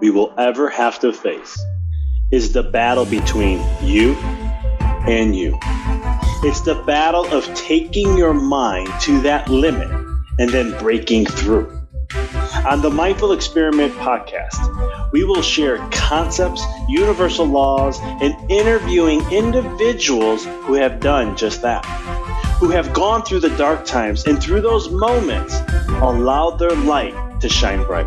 we will ever have to face is the battle between you and you. It's the battle of taking your mind to that limit and then breaking through. On the Mindful Experiment podcast, we will share concepts, universal laws, and interviewing individuals who have done just that, who have gone through the dark times and through those moments allowed their light to shine bright.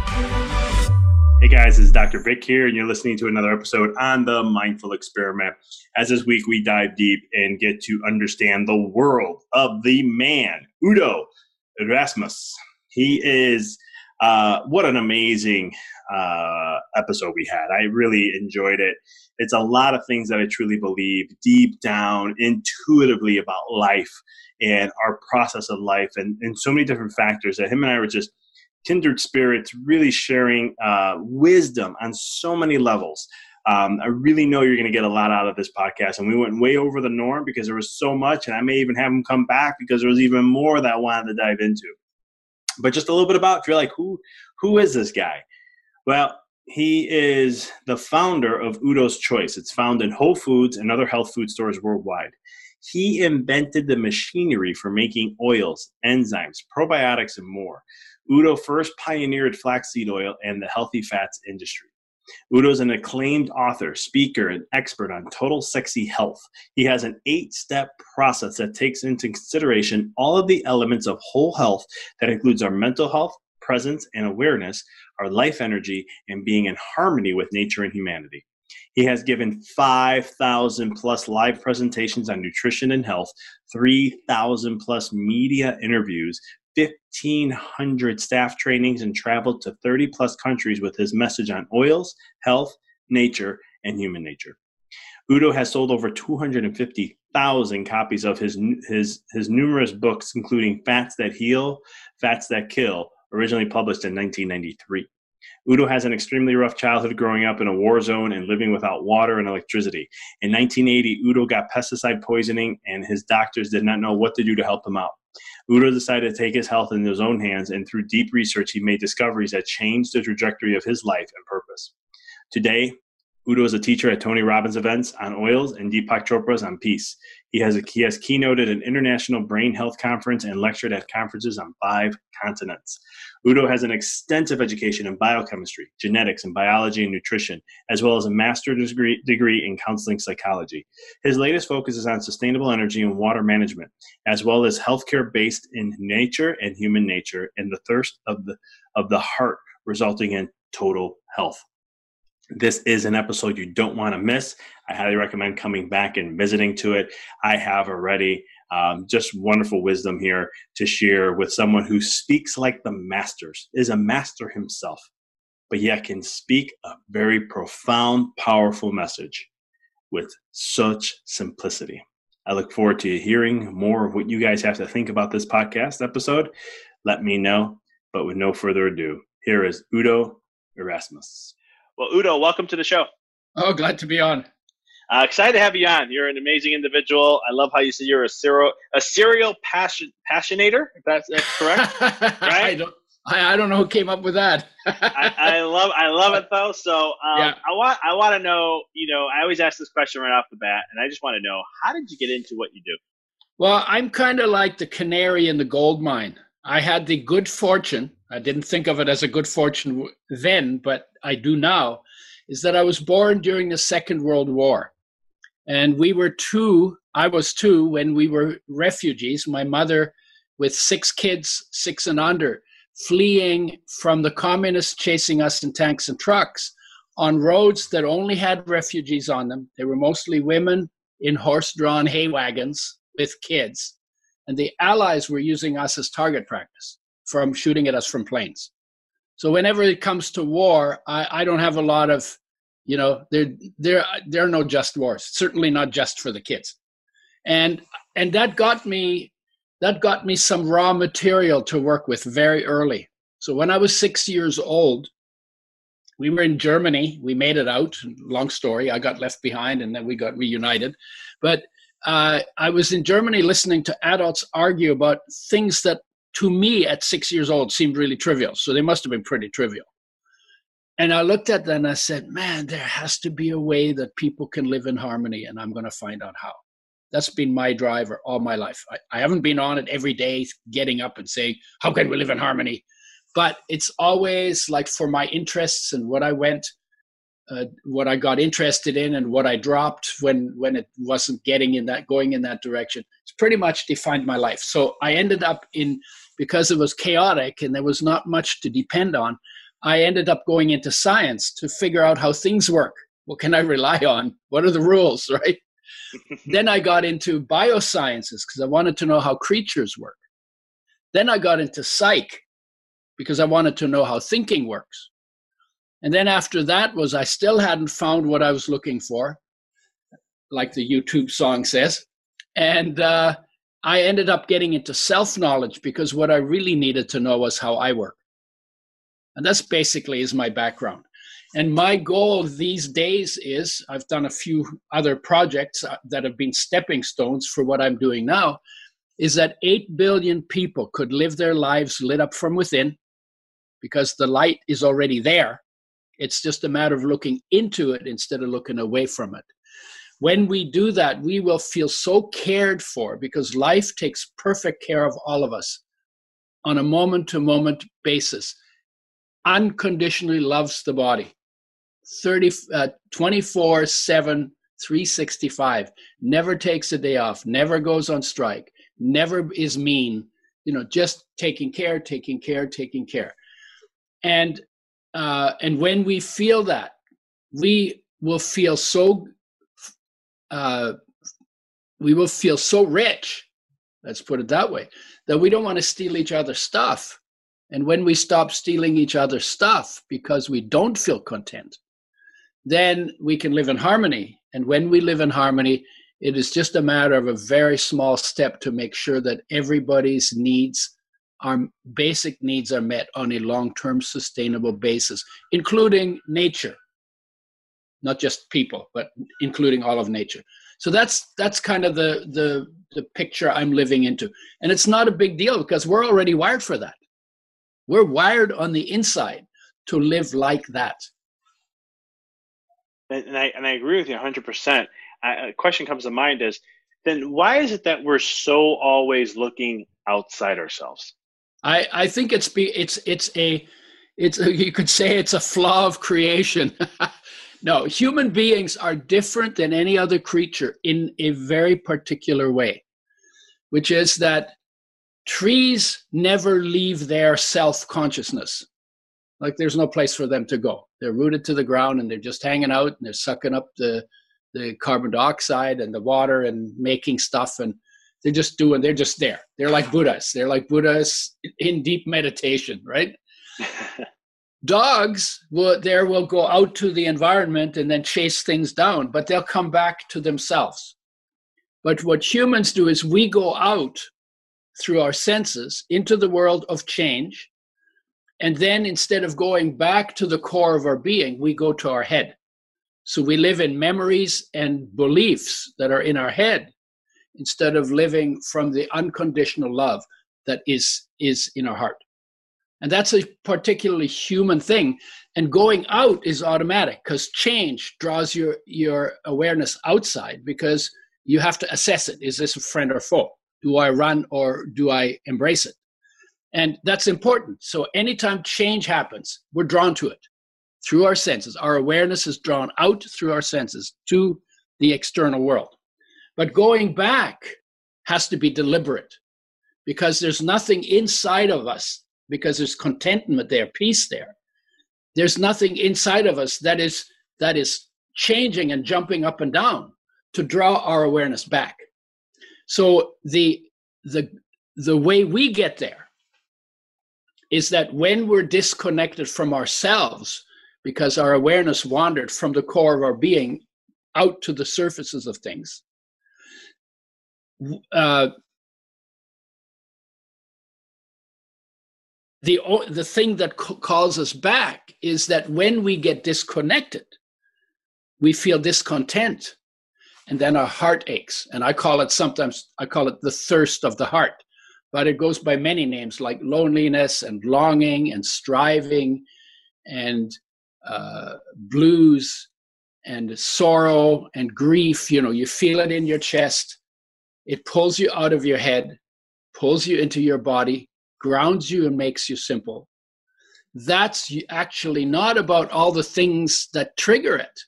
Hey guys, it's Dr. Vic here, and you're listening to another episode on the Mindful Experiment. As this week we dive deep and get to understand the world of the man, Udo Erasmus. He is, uh, what an amazing uh, episode we had. I really enjoyed it. It's a lot of things that I truly believe deep down, intuitively about life and our process of life, and, and so many different factors that him and I were just kindred spirits, really sharing uh, wisdom on so many levels. Um, I really know you're going to get a lot out of this podcast. And we went way over the norm because there was so much, and I may even have him come back because there was even more that I wanted to dive into. But just a little bit about if you're like, who who is this guy? Well, he is the founder of Udo's Choice. It's found in Whole Foods and other health food stores worldwide. He invented the machinery for making oils, enzymes, probiotics, and more. Udo first pioneered flaxseed oil and the healthy fats industry. Udo is an acclaimed author, speaker, and expert on total sexy health. He has an eight step process that takes into consideration all of the elements of whole health that includes our mental health, presence, and awareness, our life energy, and being in harmony with nature and humanity. He has given 5,000 plus live presentations on nutrition and health, 3,000 plus media interviews, 1,500 staff trainings and traveled to 30 plus countries with his message on oils, health, nature, and human nature. Udo has sold over 250,000 copies of his, his, his numerous books, including Fats That Heal, Fats That Kill, originally published in 1993. Udo has an extremely rough childhood growing up in a war zone and living without water and electricity. In 1980, Udo got pesticide poisoning, and his doctors did not know what to do to help him out. Udo decided to take his health in his own hands, and through deep research, he made discoveries that changed the trajectory of his life and purpose. Today, Udo is a teacher at Tony Robbins events on oils and Deepak Chopra's on peace. He has a, he has keynoted an international brain health conference and lectured at conferences on five continents. Udo has an extensive education in biochemistry, genetics, and biology and nutrition, as well as a master's degree, degree in counseling psychology. His latest focus is on sustainable energy and water management, as well as healthcare based in nature and human nature and the thirst of the of the heart, resulting in total health. This is an episode you don't want to miss. I highly recommend coming back and visiting to it. I have already um, just wonderful wisdom here to share with someone who speaks like the masters, is a master himself, but yet can speak a very profound, powerful message with such simplicity. I look forward to hearing more of what you guys have to think about this podcast episode. Let me know. But with no further ado, here is Udo Erasmus. Well, Udo, welcome to the show. Oh, glad to be on. Uh, excited to have you on. You're an amazing individual. I love how you say you're a serial a serial passion passionator. If that's, that's correct, right? I don't, I, I, don't know who came up with that. I, I, love I love it though. So um, yeah. I want I want to know. You know, I always ask this question right off the bat, and I just want to know how did you get into what you do? Well, I'm kind of like the canary in the gold mine. I had the good fortune. I didn't think of it as a good fortune then, but I do now, is that I was born during the Second World War. And we were two, I was two when we were refugees, my mother with six kids, six and under, fleeing from the communists chasing us in tanks and trucks on roads that only had refugees on them. They were mostly women in horse drawn hay wagons with kids. And the Allies were using us as target practice from shooting at us from planes. So whenever it comes to war, I, I don't have a lot of, you know, there there there are no just wars. Certainly not just for the kids, and and that got me that got me some raw material to work with very early. So when I was six years old, we were in Germany. We made it out. Long story. I got left behind, and then we got reunited. But uh, I was in Germany listening to adults argue about things that to me at six years old seemed really trivial. So they must have been pretty trivial. And I looked at them and I said, man, there has to be a way that people can live in harmony, and I'm going to find out how. That's been my driver all my life. I, I haven't been on it every day, getting up and saying, how can we live in harmony? But it's always like for my interests and what I went, uh, what I got interested in and what I dropped when when it wasn't getting in that going in that direction. It's pretty much defined my life. So I ended up in because it was chaotic and there was not much to depend on. I ended up going into science to figure out how things work. What can I rely on? What are the rules, right? then I got into biosciences because I wanted to know how creatures work. Then I got into psych because I wanted to know how thinking works. And then after that was I still hadn't found what I was looking for, like the U2 song says. And uh, I ended up getting into self knowledge because what I really needed to know was how I work. And that's basically is my background. And my goal these days is I've done a few other projects uh, that have been stepping stones for what I'm doing now is that 8 billion people could live their lives lit up from within because the light is already there it's just a matter of looking into it instead of looking away from it. When we do that, we will feel so cared for because life takes perfect care of all of us on a moment to moment basis. Unconditionally loves the body. 30, uh, 24 7, 365. Never takes a day off, never goes on strike, never is mean. You know, just taking care, taking care, taking care. And uh, and when we feel that, we will feel so uh, we will feel so rich. Let's put it that way. That we don't want to steal each other's stuff. And when we stop stealing each other's stuff because we don't feel content, then we can live in harmony. And when we live in harmony, it is just a matter of a very small step to make sure that everybody's needs our basic needs are met on a long-term sustainable basis including nature. Not just people but including all of nature. So that's that's kind of the the the picture i'm living into. And it's not a big deal because we're already wired for that we're wired on the inside to live like that and, I and I agree with you 100. percent A question comes to mind is, then why is it that we're so always looking outside ourselves? I I think it's be it's it's a it's a, you could say it's a flaw of creation. no, human beings are different than any other creature in a very particular way, which is that trees never leave their self consciousness. Like there's no place for them to go. They're rooted to the ground and they're just hanging out and they're sucking up the the carbon dioxide and the water and making stuff and they're just doing they're just there they're like buddhas they're like buddhas in deep meditation right dogs will there will go out to the environment and then chase things down but they'll come back to themselves but what humans do is we go out through our senses into the world of change. And then instead of going back to the core of our being we go to our head. So we live in memories and beliefs that are in our head instead of living from the unconditional love that is is in our heart. And that's a particularly human thing. And going out is automatic because change draws your your awareness outside because you have to assess it. Is this a friend or foe do i run or do i embrace it and that's important so anytime change happens we're drawn to it through our senses our awareness is drawn out through our senses to the external world but going back has to be deliberate because there's nothing inside of us because there's contentment there, peace there. There's nothing inside of us that is that is changing and jumping up and down to draw our awareness back. So the the the way we get there is that when we're disconnected from ourselves because our awareness wandered from the core of our being out to the surfaces of things uh, the the thing that calls us back is that when we get disconnected we feel discontent and then our heart aches. And i call it sometimes i call it the thirst of the heart. But it goes by many names like loneliness and longing and striving and uh, blues and sorrow and grief. You know you feel it in your chest. It pulls you out of your head pulls you into your body grounds you and makes you simple. That's actually not about all the things that trigger it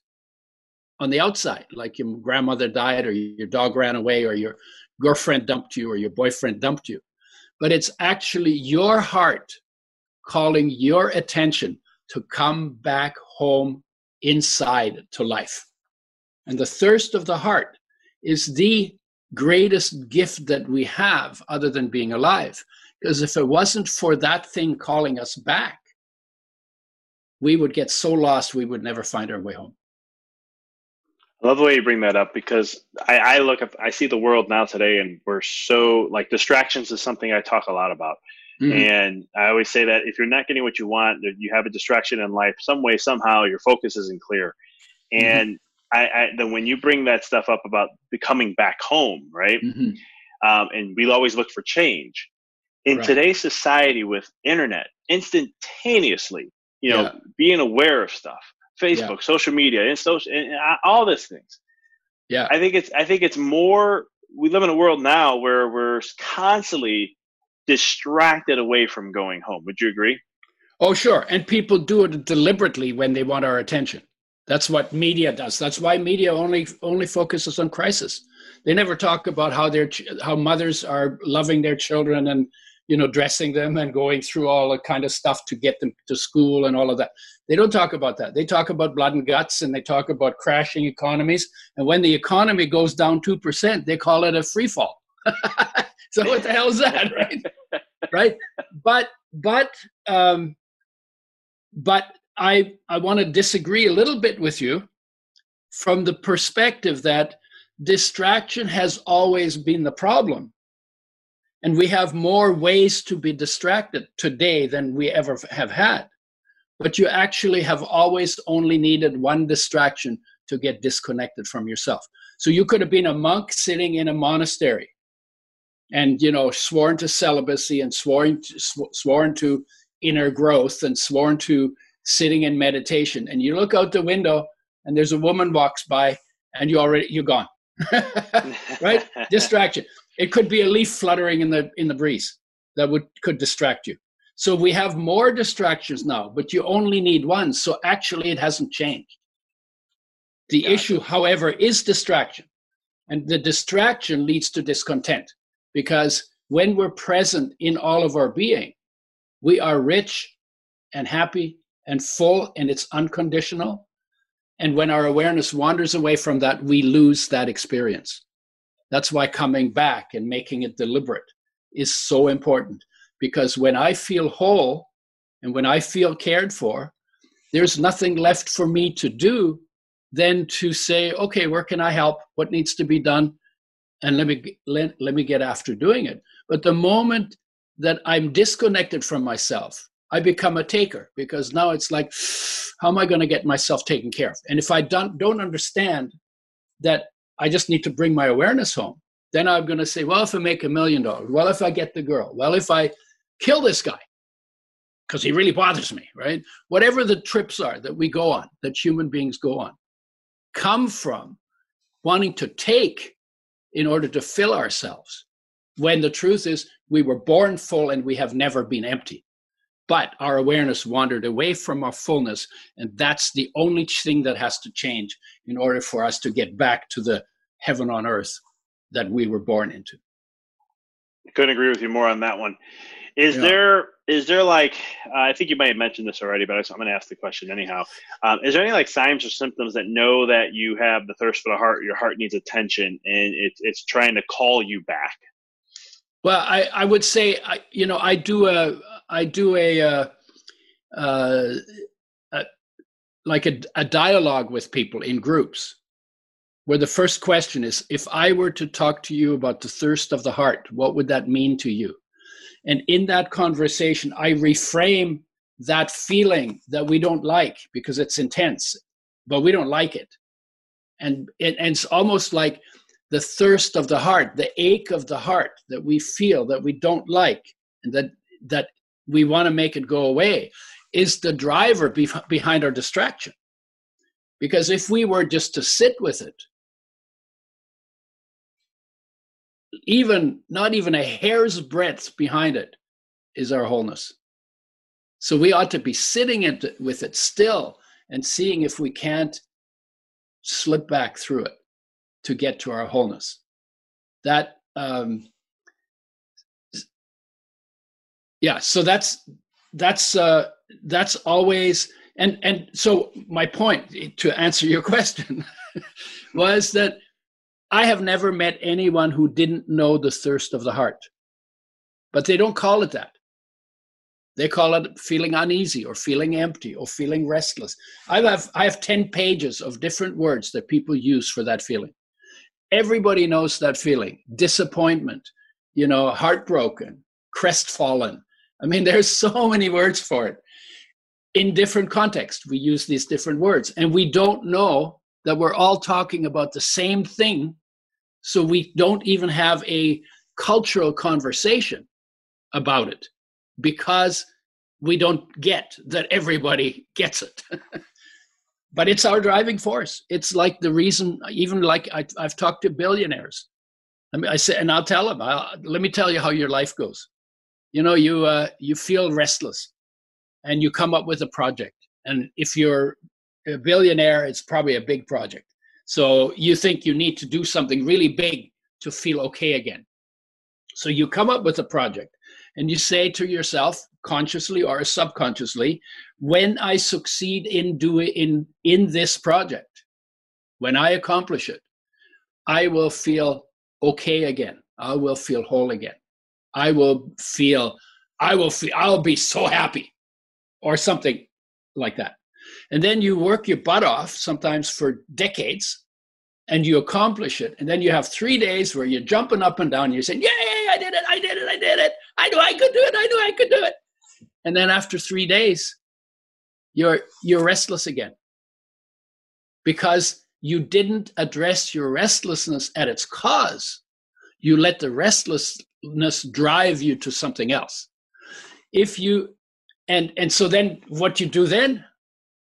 on the outside, like your grandmother died, or your dog ran away, or your girlfriend dumped you, or your boyfriend dumped you. But it's actually your heart calling your attention to come back home inside to life. And the thirst of the heart is the greatest gift that we have other than being alive because if it wasn't for that thing calling us back, we would get so lost we would never find our way home. I love the way you bring that up because I, I look up, I see the world now today, and we're so like distractions is something I talk a lot about. Mm-hmm. And I always say that if you're not getting what you want, you have a distraction in life, some way, somehow, your focus isn't clear. Mm-hmm. And mm-hmm. I, I, then when you bring that stuff up about becoming back home, right? Mm-hmm. Um, and we always look for change in right. today's society with internet instantaneously you know yeah. being aware of stuff facebook yeah. social media and social and all these things. Yeah. I think it's i think it's more we live in a world now where we're constantly distracted away from going home. Would you agree? Oh sure. And people do it deliberately when they want our attention. That's what media does. That's why media only only focuses on crisis. They never talk about how their how mothers are loving their children and you know, dressing them and going through all the kind of stuff to get them to school and all of that. They don't talk about that. They talk about blood and guts and they talk about crashing economies. And when the economy goes down 2%, they call it a free fall. so what the hell is that, right? right? But, but, um, but I, I want to disagree a little bit with you from the perspective that distraction has always been the problem and we have more ways to be distracted today than we ever have had. But you actually have always only needed one distraction to get disconnected from yourself. So you could have been a monk sitting in a monastery and you know sworn to celibacy and sworn to, sworn to inner growth and sworn to sitting in meditation and you look out the window and there's a woman walks by and you already you're gone right distraction it could be a leaf fluttering in the in the breeze that would could distract you. So we have more distractions now but you only need one. So actually it hasn't changed. The gotcha. issue however is distraction. And the distraction leads to discontent because when we're present in all of our being we are rich and happy and full and it's unconditional. And when our awareness wanders away from that, we lose that experience. That's why coming back and making it deliberate is so important. Because when I feel whole and when I feel cared for, there's nothing left for me to do than to say, okay, where can I help? What needs to be done? And let me let, let me get after doing it. But the moment that I'm disconnected from myself, I become a taker because now it's like, how am I going to get myself taken care of? And if I don't, don't understand that I just need to bring my awareness home, then I'm going to say, well, if I make a million dollars, well, if I get the girl, well, if I kill this guy, because he really bothers me, right? Whatever the trips are that we go on, that human beings go on, come from wanting to take in order to fill ourselves. When the truth is, we were born full and we have never been empty but our awareness wandered away from our fullness and that's the only thing that has to change in order for us to get back to the heaven on earth that we were born into. Couldn't agree with you more on that one. Is yeah. there is there like uh, i think you might have mentioned this already but i'm going to ask the question anyhow. Um, is there any like signs or symptoms that know that you have the thirst for the heart your heart needs attention and it, it's trying to call you back well i, I would say I, you know i do a I do a, uh, uh, a like a, a dialogue with people in groups, where the first question is, if I were to talk to you about the thirst of the heart, what would that mean to you? And in that conversation, I reframe that feeling that we don't like because it's intense, but we don't like it. And, it, and it's almost like the thirst of the heart, the ache of the heart that we feel that we don't like, and that that we want to make it go away is the driver be- behind our distraction. Because if we were just to sit with it, even not even a hair's breadth behind it is our wholeness. So we ought to be sitting it, with it still and seeing if we can't slip back through it to get to our wholeness. That um, yeah so that's that's uh that's always and and so my point to answer your question was that i have never met anyone who didn't know the thirst of the heart. But they don't call it that. They call it feeling uneasy or feeling empty or feeling restless. I have i have 10 pages of different words that people use for that feeling everybody knows that feeling disappointment you know heartbroken crestfallen I mean, there's so many words for it. In different contexts, we use these different words, and we don't know that we're all talking about the same thing. So we don't even have a cultural conversation about it because we don't get that everybody gets it. but it's our driving force. It's like the reason, even like I, have talked to billionaires. I mean, I say, and I'll tell them, I'll, let me tell you how your life goes you know you uh, you feel restless and you come up with a project and if you're a billionaire it's probably a big project so you think you need to do something really big to feel okay again so you come up with a project and you say to yourself consciously or subconsciously when i succeed in doing in in this project when i accomplish it i will feel okay again i will feel whole again I will feel, I will feel, I'll be so happy, or something like that. And then you work your butt off, sometimes for decades, and you accomplish it. And then you have three days where you're jumping up and down. And you're saying, "Yay! I did it! I did it! I did it! I knew I could do it! I knew I could do it!" And then after three days, you're you're restless again because you didn't address your restlessness at its cause. You let the restlessness drive you to something else if you and and so then what you do then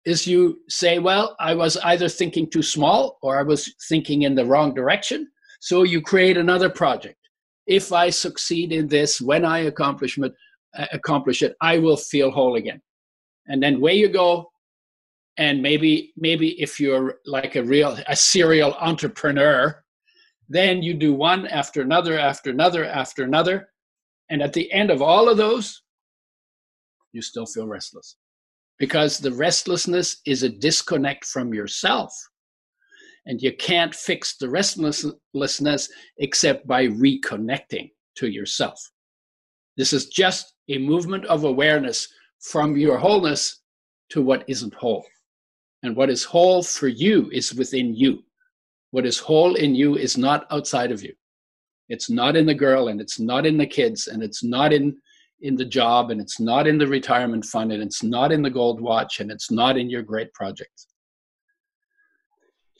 is you say, well, I was either thinking too small or I was thinking in the wrong direction. So you create another project. If I succeed in this, when I accomplish it, uh, accomplish it, I will feel whole again. And then where you go, and maybe maybe if you're like a real a serial entrepreneur, then you do one after another after another after another, and at the end of all of those, you still feel restless because the restlessness is a disconnect from yourself. And you can't fix the restlessness except by reconnecting to yourself. This is just a movement of awareness from your wholeness to what isn't whole. And what is whole for you is within you. What is whole in you is not outside of you. It's not in the girl and it's not in the kids and it's not in in the job and it's not in the retirement fund and it's not in the gold watch and it's not in your great project.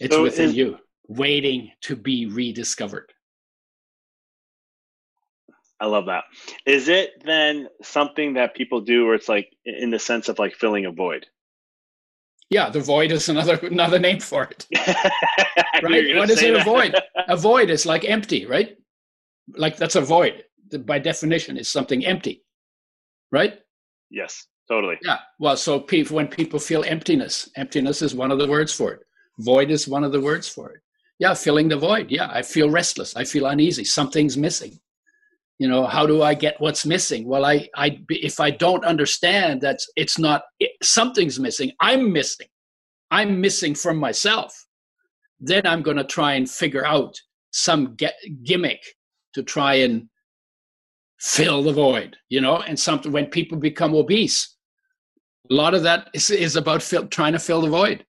It's so within you, waiting to be rediscovered. I love that. Is it then something that people do where it's like in the sense of like filling a void? Yeah, the void is another another name for it. right? What is it that. a void? A void is like empty, right? Like that's a void. By definition, is something empty right? Yes, totally. Yeah. Well, so people, when people feel emptiness, emptiness is one of the words for it. Void is one of the words for it. Yeah, filling the void. Yeah, I feel restless. I feel uneasy. Something's missing. You know, how do I get what's missing? Well, I, I, if I don't understand that it's not something's missing, I'm missing. I'm missing from myself. Then I'm going to try and figure out some get, gimmick to try and fill the void, you know, and something when people become obese, a lot of that is, is about fill, trying to fill the void.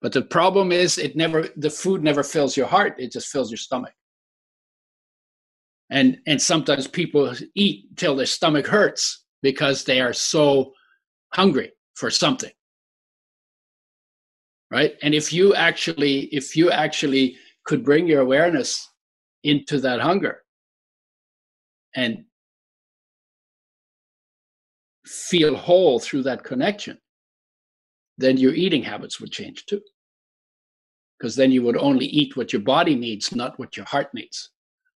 But the problem is it never the food never fills your heart, it just fills your stomach. And and sometimes people eat till their stomach hurts because they are so hungry for something. Right? And if you actually if you actually could bring your awareness into that hunger and feel whole through that connection, then your eating habits would change too. Because then you would only eat what your body needs, not what your heart needs.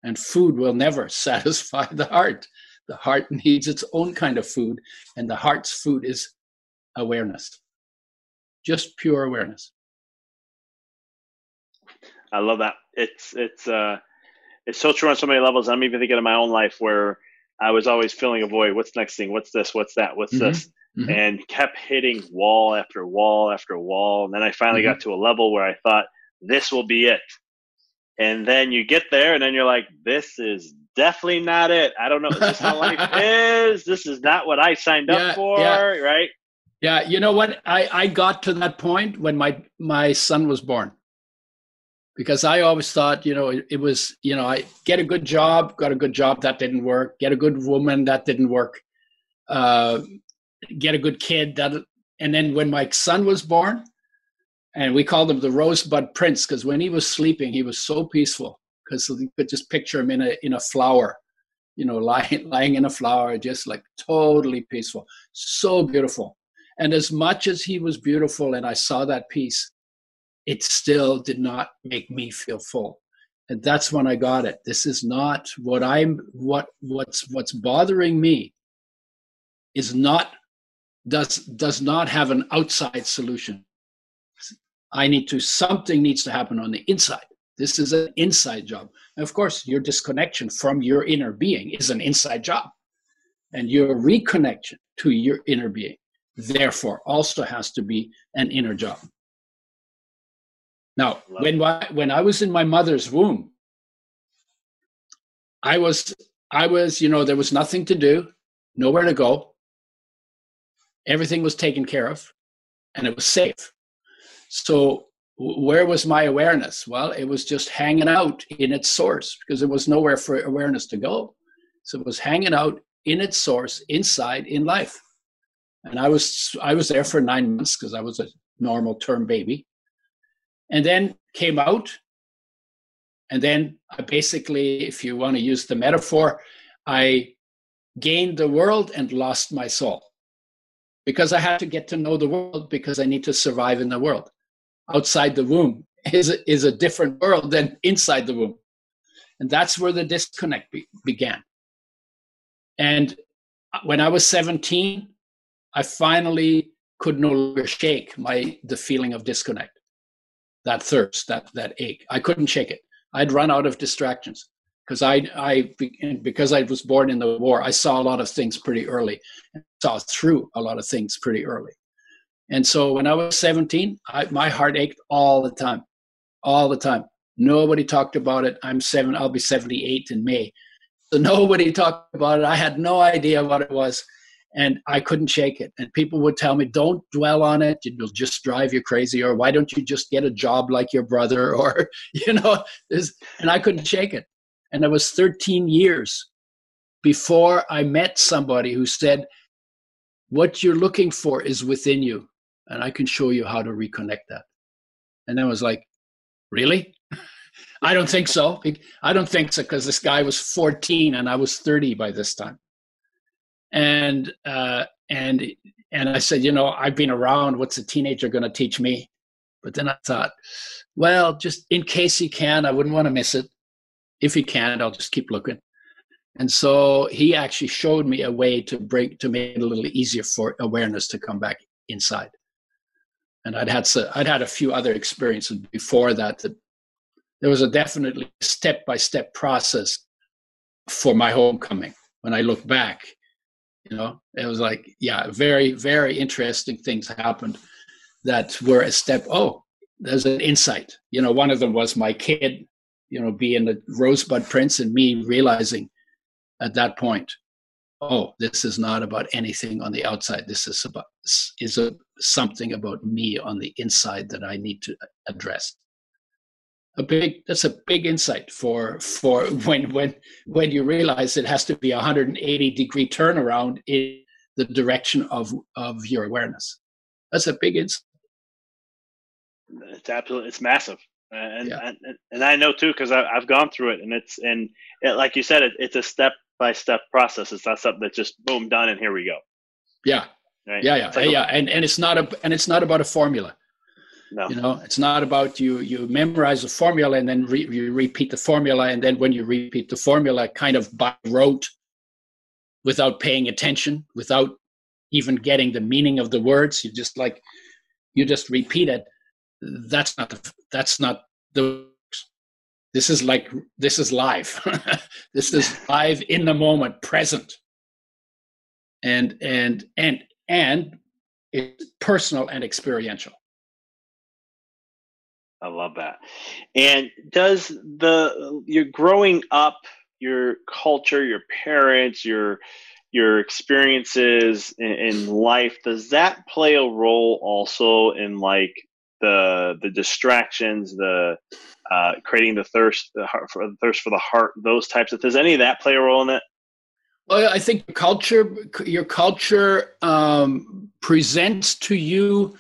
And food will never satisfy the heart. The heart needs its own kind of food, and the heart's food is awareness, just pure awareness. I love that. It's it's uh it's so true on so many levels. I'm even thinking of my own life where I was always filling a void. What's next thing? What's this? What's that? What's mm-hmm. this? Mm-hmm. And kept hitting wall after wall after wall. And then I finally mm-hmm. got to a level where I thought, this will be it. And then you get there and then you're like, this is definitely not it. I don't know. Is this how life is? This is not what I signed yeah, up for, yeah. right? Yeah, you know what? I, I got to that point when my my son was born because I always thought, you know, it, it, was, you know, I get a good job, got a good job, that didn't work. Get a good woman, that didn't work. Uh, get a good kid, that, and then when my son was born, and we called him the Rosebud Prince because when he was sleeping, he was so peaceful because you could just picture him in a in a flower, you know, lying lying in a flower, just like totally peaceful, so beautiful. And as much as he was beautiful, and I saw that peace, it still did not make me feel full. And that's when i got it. This is not what i'm what what's what's bothering me is not does does not have an outside solution i need to something needs to happen on the inside. This is an inside job. And of course your disconnection from your inner being is an inside job. And your reconnection to your inner being therefore also has to be an inner job. Now, when when I was in my mother's womb, I was I was you know there was nothing to do, nowhere to go. Everything was taken care of, and it was safe. So where was my awareness? Well, it was just hanging out in its source because there was nowhere for awareness to go. So it was hanging out in its source inside in life. And I was I was there for nine months because I was a normal term baby and then came out. And then I basically, if you want to use the metaphor, I gained the world and lost my soul. because I had to get to know the world because I need to survive in the world. Outside the womb is a, is a different world than inside the womb. And that's where the disconnect be, began. And when I was 17, I finally could no longer shake my the feeling of disconnect, that thirst, that that ache. I couldn't shake it. I'd run out of distractions because I I because I was born in the war. I saw a lot of things pretty early, saw through a lot of things pretty early. And so when I was 17, I, my heart ached all the time, all the time. Nobody talked about it. I'm seven. I'll be 78 in May. So nobody talked about it. I had no idea what it was and I couldn't shake it. And people would tell me, "Don't dwell on it; it'll just drive you crazy." Or why don't you just get a job like your brother? Or you know, and I couldn't shake it. And it was 13 years before I met somebody who said, "What you're looking for is within you, and I can show you how to reconnect that." And I was like, "Really?" I don't think so. I don't think so because this guy was 14 and I was 30 by this time and uh, and and I said, you know, I've been around. What's a teenager going to teach me? But then I thought, well, just in case he can, I wouldn't want to miss it. If he can't, I'll just keep looking. And so he actually showed me a way to break to make it a little easier for awareness to come back inside. And I'd had so, I'd had a few other experiences before that that there was a definitely step by step process for my homecoming. When I look back, you know it was like yeah very very interesting things happened that were a step oh there's an insight you know one of them was my kid you know being a rosebud prince and me realizing at that point oh this is not about anything on the outside this is about is a, something about me on the inside that i need to address. A big that's a big insight for for when when when you realize it has to be a 180 degree turnaround in the direction of of your awareness. That's a big insight it's absolutely it's massive. And yeah. and, and i know too because i've gone through it and it's and it, like you said it, it's a step by step process. It's not something that's just boom done and here we go. Yeah right? yeah yeah like yeah a, and and it's not a and it's not about a formula no. You know, it's not about you you memorize the formula and then re, you repeat the formula, and then when you repeat the formula, kind of by rote, without paying attention, without even getting the meaning of the words, you just like you just repeat it. That's not the that's not the. This is like this is live. this is live in the moment, present, and and and and it's personal and experiential. I love that. And does the you're growing up, your culture, your parents, your your experiences in, in life, does that play a role also in like the the distractions, the uh, creating the thirst, the heart for the thirst for the heart, those types of. Does any of that play a role in it? Well, I think culture, your culture um, presents to you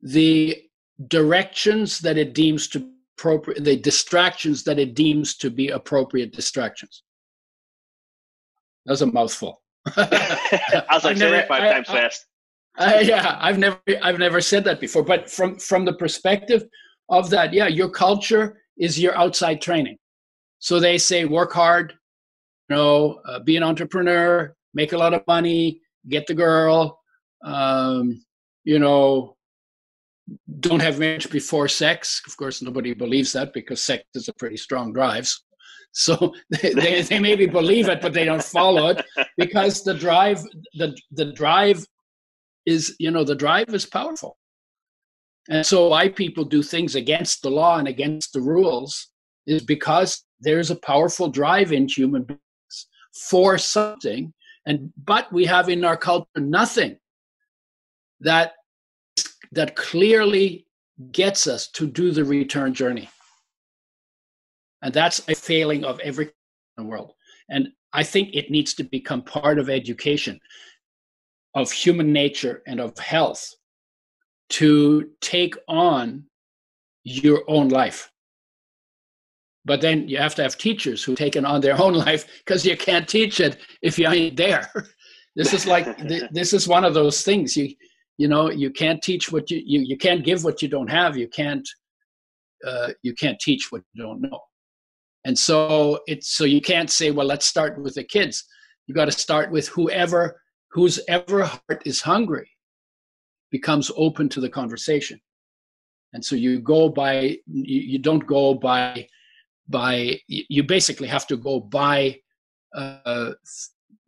the directions that it deems to appropriate, the distractions that it deems to be appropriate distractions. That's a mouthful. I was like, never, five I, times I, fast. I, yeah, I've never, I've never said that before. But from from the perspective of that, yeah, your culture is your outside training. So they say, work hard, know, uh, be an entrepreneur, make a lot of money, get the girl, um, you know, don't have marriage before sex. Of course, nobody believes that because sex is a pretty strong drive. So they, they, they maybe believe it, but they don't follow it because the drive, the, the drive is, you know, the drive is powerful. And so why people do things against the law and against the rules is because there's a powerful drive in human beings for something. And but we have in our culture nothing that that clearly gets us to do the return journey. And that's a failing of every in the world. And I think it needs to become part of education of human nature and of health to take on your own life. But then you have to have teachers who taken on their own life because you can't teach it if you ain't there. this is like this is one of those things. You you know you can't teach what you you, you can't give what you don't have. You can't uh, you can't teach what you don't know. And so it's so you can't say well let's start with the kids. You got to start with whoever whose ever heart is hungry becomes open to the conversation. And so you go by you, you don't go by by you basically have to go by uh,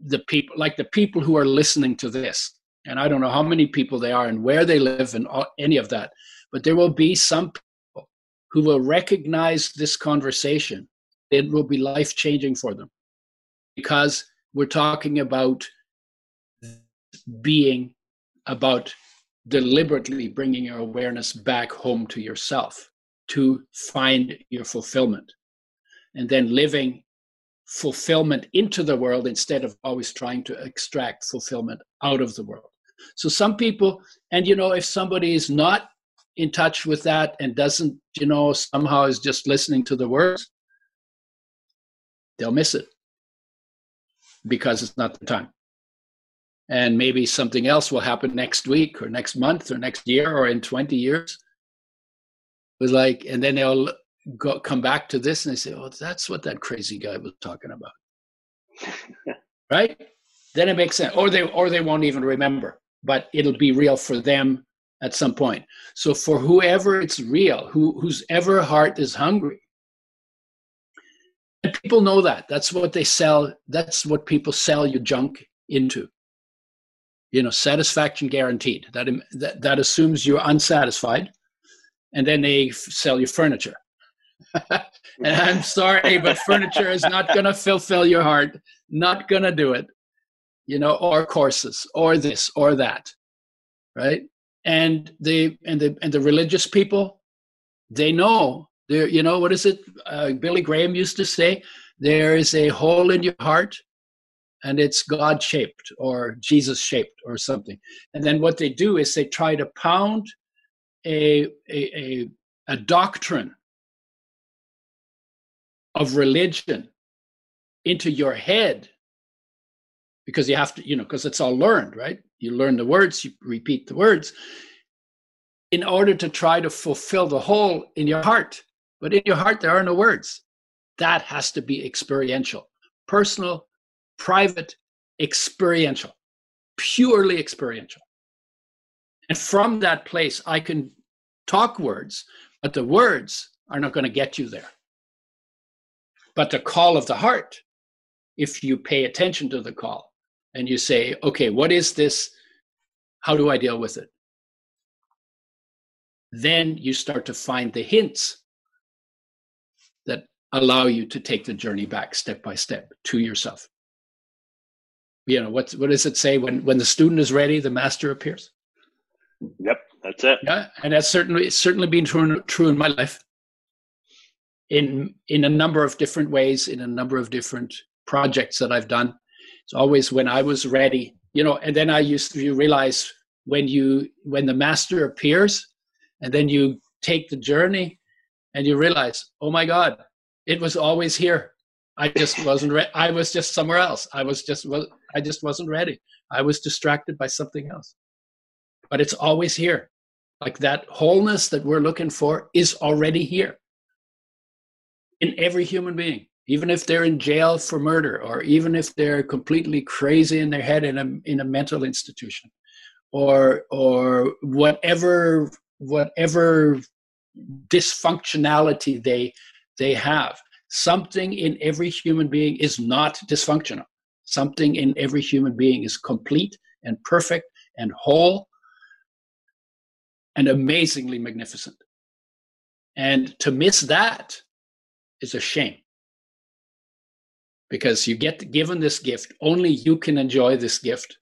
the people like the people who are listening to this. And i don't know how many people they are and where they live and all, any of that but there will be some people who will recognize this conversation. It will be life changing for them because we're talking about being about deliberately bringing your awareness back home to yourself to find your fulfillment and then living fulfillment into the world instead of always trying to extract fulfillment out of the world. So some people, and you know, if somebody is not in touch with that and doesn't, you know, somehow is just listening to the words, they'll miss it because it's not the time. And maybe something else will happen next week or next month or next year or in 20 years. It was like, and then they'll go, come back to this and they say, oh, that's what that crazy guy was talking about. right? Then it makes sense. Or they, or they won't even remember, but it'll be real for them at some point. So for whoever it's real, who, whose ever heart is hungry, and people know that. That's what they sell. That's what people sell you junk into. You know, satisfaction guaranteed. That, that, that assumes you're unsatisfied. And then they sell you furniture and I'm sorry, but furniture is not going to fulfill your heart. Not going to do it. You know, or courses, or this, or that, right? And the and the and the religious people, they know. There, you know, what is it? Uh, Billy Graham used to say, "There is a hole in your heart, and it's God shaped or Jesus shaped or something." And then what they do is they try to pound a a, a, a doctrine of religion into your head because you have to you know because it's all learned right? You learn the words you repeat the words in order to try to fulfill the hole in your heart. But in your heart there are no words. That has to be experiential personal private experiential purely experiential. And from that place i can talk words but the words are not going to get you there but the call of the heart, if you pay attention to the call and you say, okay, what is this? How do I deal with it? Then you start to find the hints that allow you to take the journey back step by step to yourself. You know, what, what does it say? When, when the student is ready, the master appears. Yep, that's it. Yeah, and that's certainly certainly been true, true in my life in in a number of different ways in a number of different projects that I've done. It's always when I was ready, you know, and then I used to realize when you when the master appears and then you take the journey and you realize, oh my God, it was always here. I just wasn't ready. I was just somewhere else. I was just was I just wasn't ready. I was distracted by something else. But it's always here. Like that wholeness that we're looking for is already here in every human being, even if they're in jail for murder, or even if they're completely crazy in their head in a in a mental institution, or or whatever whatever dysfunctionality they they have. Something in every human being is not dysfunctional. Something in every human being is complete and perfect and whole and amazingly magnificent. And to miss that is a shame. Because you get given this gift only you can enjoy this gift.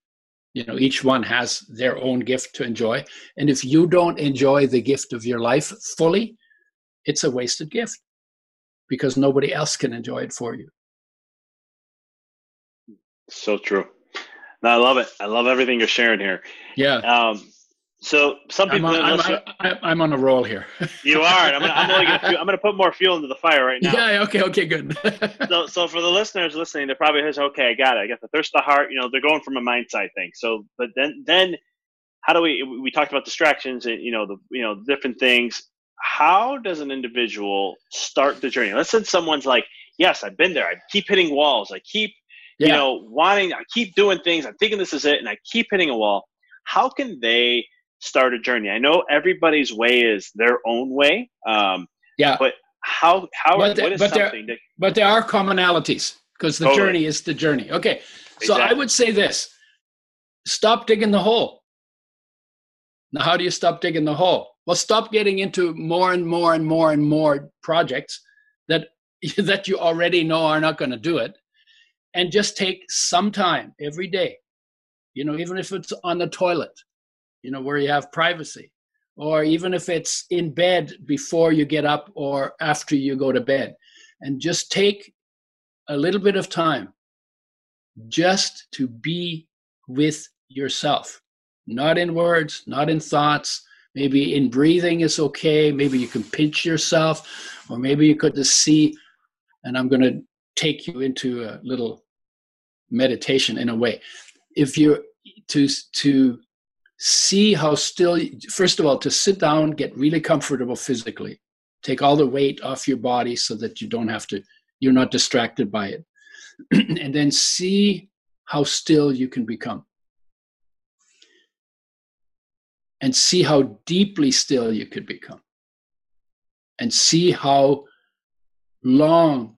You know each one has their own gift to enjoy. And if you don't enjoy the gift of your life fully it's a wasted gift because nobody else can enjoy it for you. So true. No, i love it. I love everything you're sharing here. Yeah. Um, So some people. I'm on, I'm, I'm, I'm on a roll here. you are. I'm gonna, I'm, only gonna, I'm gonna put more fuel into the fire right now. Yeah. Okay. Okay. Good. so, so for the listeners listening, they're probably says, "Okay, I got it. I got the thirst of the heart." You know, they're going from a mindset thing. So, but then, then, how do we? We talked about distractions and you know the you know different things. How does an individual start the journey? Let's say someone's like, "Yes, I've been there. I keep hitting walls. I keep." Yeah. You know, wanting, I keep doing things. I'm thinking this is it, and I keep hitting a wall. How can they start a journey? I know everybody's way is their own way. Um, yeah. But how how but what is but something there, that, but there are commonalities because the totally. journey is the journey. Okay. So exactly. I would say this: stop digging the hole. Now, how do you stop digging the hole? Well, stop getting into more and more and more and more projects that that you already know are not going to do it, and just take some time every day. You know, even if it's on the toilet, you know, where you have privacy, or even if it's in bed before you get up or after you go to bed. And just take a little bit of time just to be with yourself, not in words, not in thoughts. Maybe in breathing is okay. Maybe you can pinch yourself, or maybe you could just see. And I'm going to take you into a little meditation in a way. If you're to to see how still first of all to sit down get really comfortable physically. Take all the weight off your body so that you don't have to you're not distracted by it. And then see how still you can become. And see how deeply still you could become. And see how long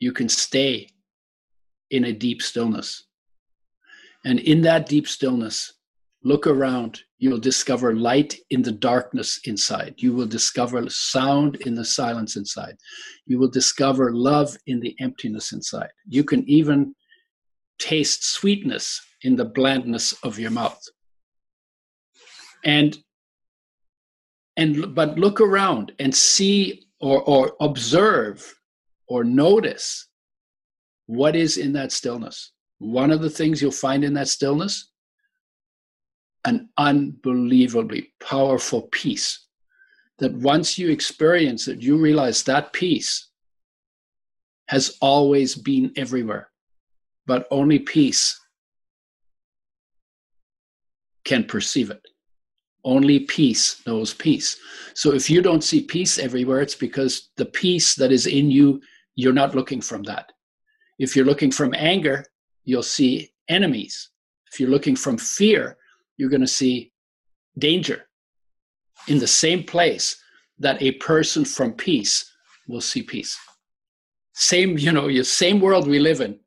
you can stay in a deep stillness. And in that deep stillness Look around. You'll discover light in the darkness inside. You will discover sound in the silence inside. You will discover love in the emptiness inside. You can even taste sweetness in the blandness of your mouth. And and but look around and see or, or observe or notice what is in that stillness. One of the things you'll find in that stillness an unbelievably powerful peace that once you experience it, you realize that peace has always been everywhere, but only peace can perceive it. Only peace knows peace. So if you don't see peace everywhere, it's because the peace that is in you, you're not looking from that. If you're looking from anger, you'll see enemies. If you're looking from fear, you're going to see danger in the same place that a person from peace will see peace. Same, you know, your same world we live in,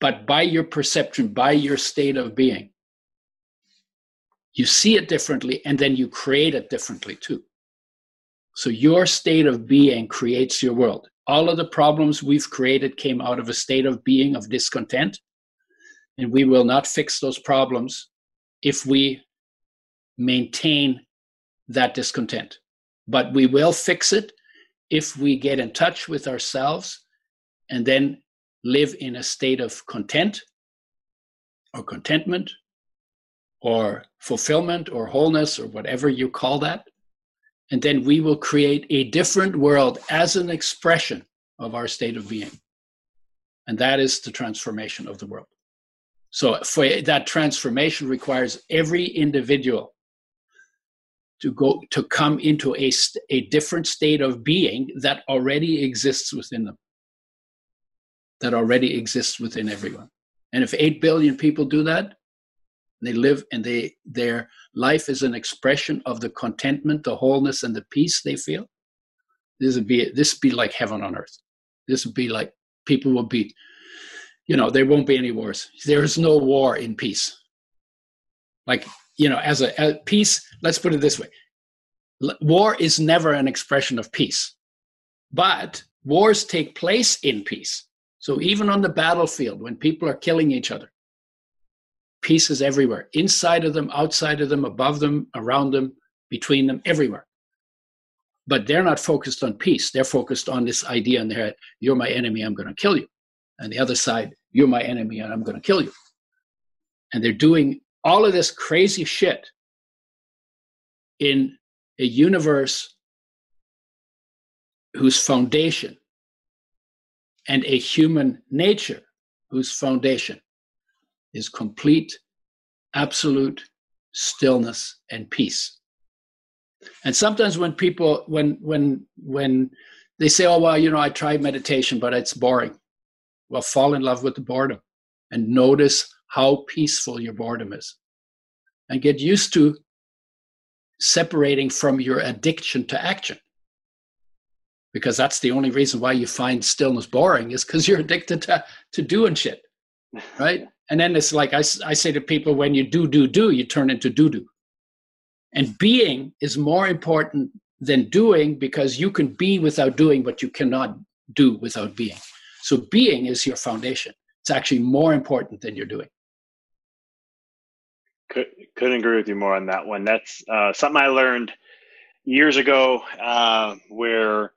but by your perception, by your state of being, you see it differently and then you create it differently too. So your state of being creates your world. All of the problems we've created came out of a state of being of discontent, and we will not fix those problems if we maintain that discontent. But we will fix it if we get in touch with ourselves and then live in a state of content or contentment or fulfillment or wholeness or whatever you call that. And then we will create a different world as an expression of our state of being. And that is the transformation of the world. So for that transformation requires every individual to go to come into a, a different state of being that already exists within them that already exists within everyone. And if 8 billion people do that they live and they their life is an expression of the contentment the wholeness and the peace they feel this would be this would be like heaven on earth. This would be like people will be you know there won't be any wars. There is no war in peace. Like you know as a as peace let's put it this way. War is never an expression of peace. But wars take place in peace. So even on the battlefield when people are killing each other peace is everywhere. Inside of them outside of them above them around them between them everywhere. But they're not focused on peace. They're focused on this idea in their head you're my enemy i'm going to kill you. And the other side, you're my enemy and I'm going to kill you. And they're doing all of this crazy shit in a universe whose foundation and a human nature whose foundation is complete, absolute stillness and peace. And sometimes when people, when, when, when they say, oh, well, you know, I tried meditation, but it's boring. Well, fall in love with the boredom and notice how peaceful your boredom is. And get used to separating from your addiction to action. Because that's the only reason why you find stillness boring is because you're addicted to, to doing shit right? And then it's like I, I say to people when you do do do you turn into do do and being is more important than doing because you can be without doing but you cannot do without being so being is your foundation it's actually more important than you're doing could, couldn't agree with you more on that one that's uh, something i learned years ago uh, where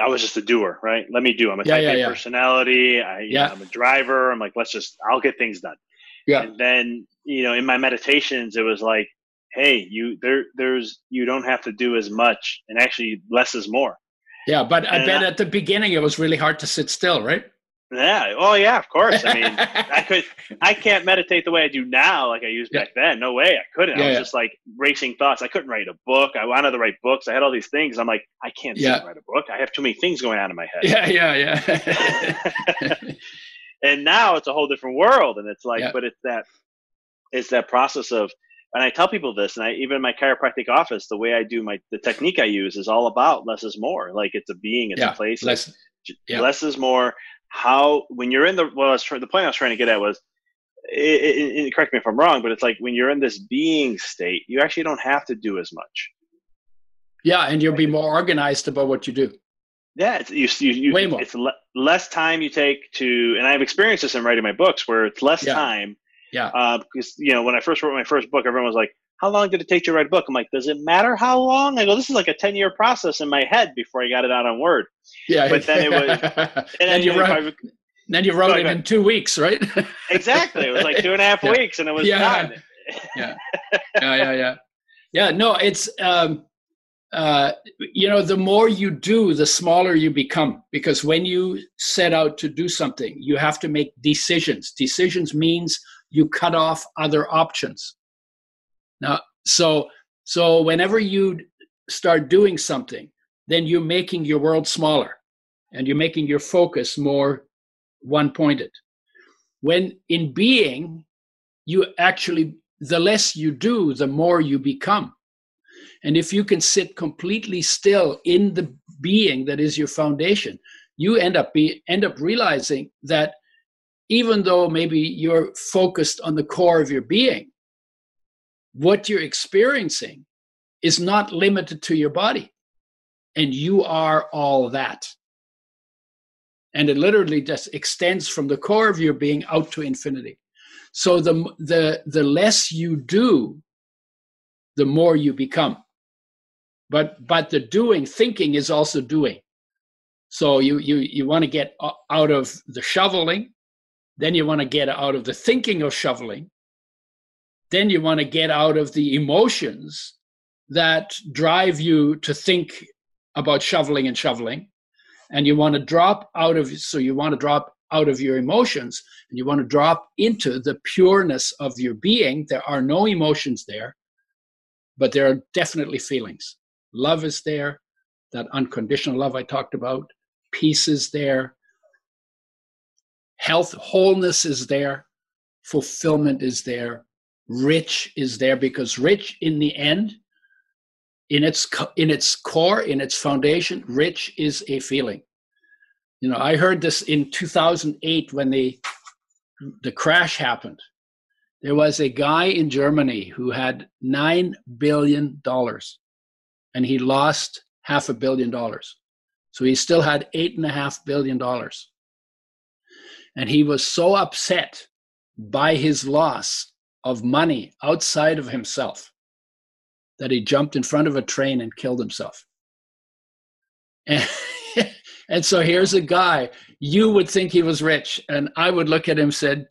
I was just a doer, right? Let me do. I'm a yeah, type yeah, A yeah. personality. I, Yeah. know, I'm a driver. I'm like, let's just, I'll get things done. yeah And then, you know, in my meditations, it was like, hey, you there, there's, you don't have to do as much, and actually, less is more. Yeah but i bet I- at the beginning it was really hard to sit still right Yeah. Oh, yeah. Of course. I mean, I could, I can't meditate the way I do now, like I used Yeah. back then. No way, I couldn't. I was yeah. just like racing thoughts. I couldn't write a book. I wanted to write books. I had all these things. I'm like, I can't Yeah. write a book. I have too many things going on in my head. yeah yeah yeah and now it's a whole different world and it's like Yeah. but it's that it's that process of and i tell people this and i even in my chiropractic office the way i do my the technique i use is all about less is more like it's a being it's yeah a place less yeah. less is more how when you're in the well I was trying, the point i was trying to get at was it, it, it- correct me if i'm wrong but it's like when you're in this being state you actually don't have to do as much yeah and you'll be more organized about what you do Yeah, it's, you, you, you, Way more. It's le- less time you take to, and I've experienced this in writing my books, where it's less Yeah. time. Yeah. Uh, because you know, when I first wrote my first book, everyone was like, "How long did it take to write a book?" I'm like, "Does it matter how long?" I go, "This is like a ten year process in my head before I got it out on Word." yeah But then it was- and then you I wrote then you wrote it in two weeks right exactly, it was like two and a half Yeah. weeks, and it was Yeah. done. yeah yeah yeah yeah no it's um uh you know the more you do the smaller you become because when you set out to do something you have to make decisions decisions means you cut off other options. Now so so whenever you start doing something then you're making your world smaller and you're making your focus more one pointed when in being you actually the less you do the more you become. And if you can sit completely still in the being that is your foundation you end up be end up realizing that even though maybe you're focused on the core of your being what you're experiencing is not limited to your body. And you are all that. And it literally just extends from the core of your being out to infinity. So the the the less you do the more you become. But but the doing thinking is also doing. So you you you want to get out of the shoveling then you want to get out of the thinking of shoveling. Then you want to get out of the emotions that drive you to think about shoveling and shoveling. And you want to drop out of so you want to drop out of your emotions and you want to drop into the pureness of your being. There are no emotions there but there are definitely feelings. Love is there that unconditional love i talked about. Peace is there health wholeness is there. Fulfillment is there. Rich is there because rich in the end in its in its core in its foundation rich is a feeling. You know i heard this in 2008 when the the crash happened. There was a guy in germany who had 9 billion dollars and he lost half a billion dollars. So he still had eight and a half billion dollars and he was so upset by his loss of money outside of himself that he jumped in front of a train and killed himself. And, and so here's a guy, you would think he was rich, and I would look at him and said,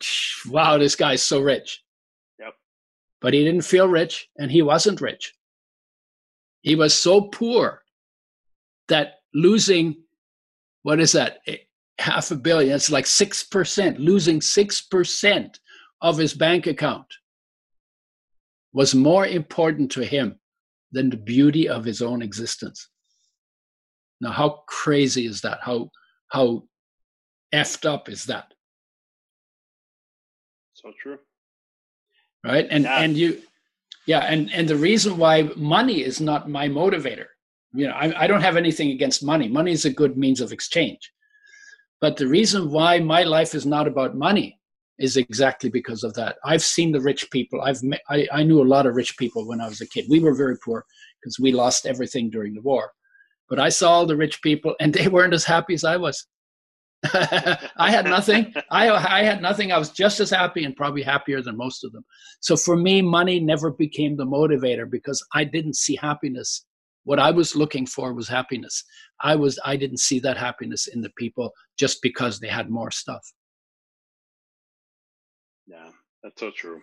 wow, this guy's so rich. Yep. But he didn't feel rich, and he wasn't rich. He was so poor that losing, what is that, half a billion, it's like 6%, losing 6% of his bank account was more important to him than the beauty of his own existence. Now, how crazy is that? How, how effed up is that? So true. Right. And, yeah. and you, yeah. And, and the reason why money is not my motivator, you know, I, I don't have anything against money. Money is a good means of exchange. But the reason why my life is not about money is exactly because of that. I've seen the rich people. I've met, I, I knew a lot of rich people when I was a kid. We were very poor because we lost everything during the war. But I saw all the rich people, and they weren't as happy as I was. I had nothing. I, I had nothing. I was just as happy and probably happier than most of them. So for me, money never became the motivator because I didn't see happiness. What I was looking for was happiness. I was I didn't see that happiness in the people just because they had more stuff. Yeah, that's so true.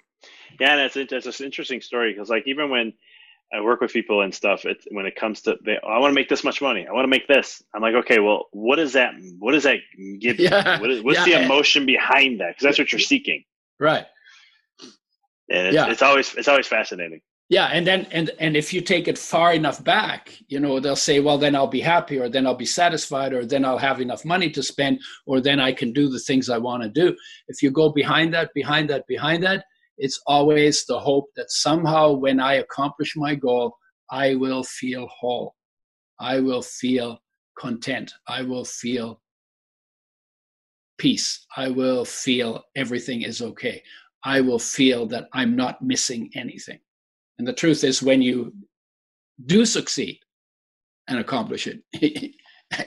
Yeah, that's it's an interesting story because like even when I work with people and stuff. It's when it comes to they, I want to make this much money. I want to make this. I'm like, okay, well, what does that? What does that give yeah. you? What is, what's yeah. the emotion behind that? Because that's what you're seeking, right? And it's, yeah. it's always it's always fascinating. Yeah, and then and and if you take it far enough back, you know, they'll say, well, then I'll be happy, or then I'll be satisfied, or then I'll have enough money to spend, or then I can do the things I want to do. If you go behind that, behind that, behind that, it's always the hope that somehow when I accomplish my goal, I will feel whole. I will feel content. I will feel peace. I will feel everything is okay. I will feel that I'm not missing anything. And the truth is, when you do succeed and accomplish it,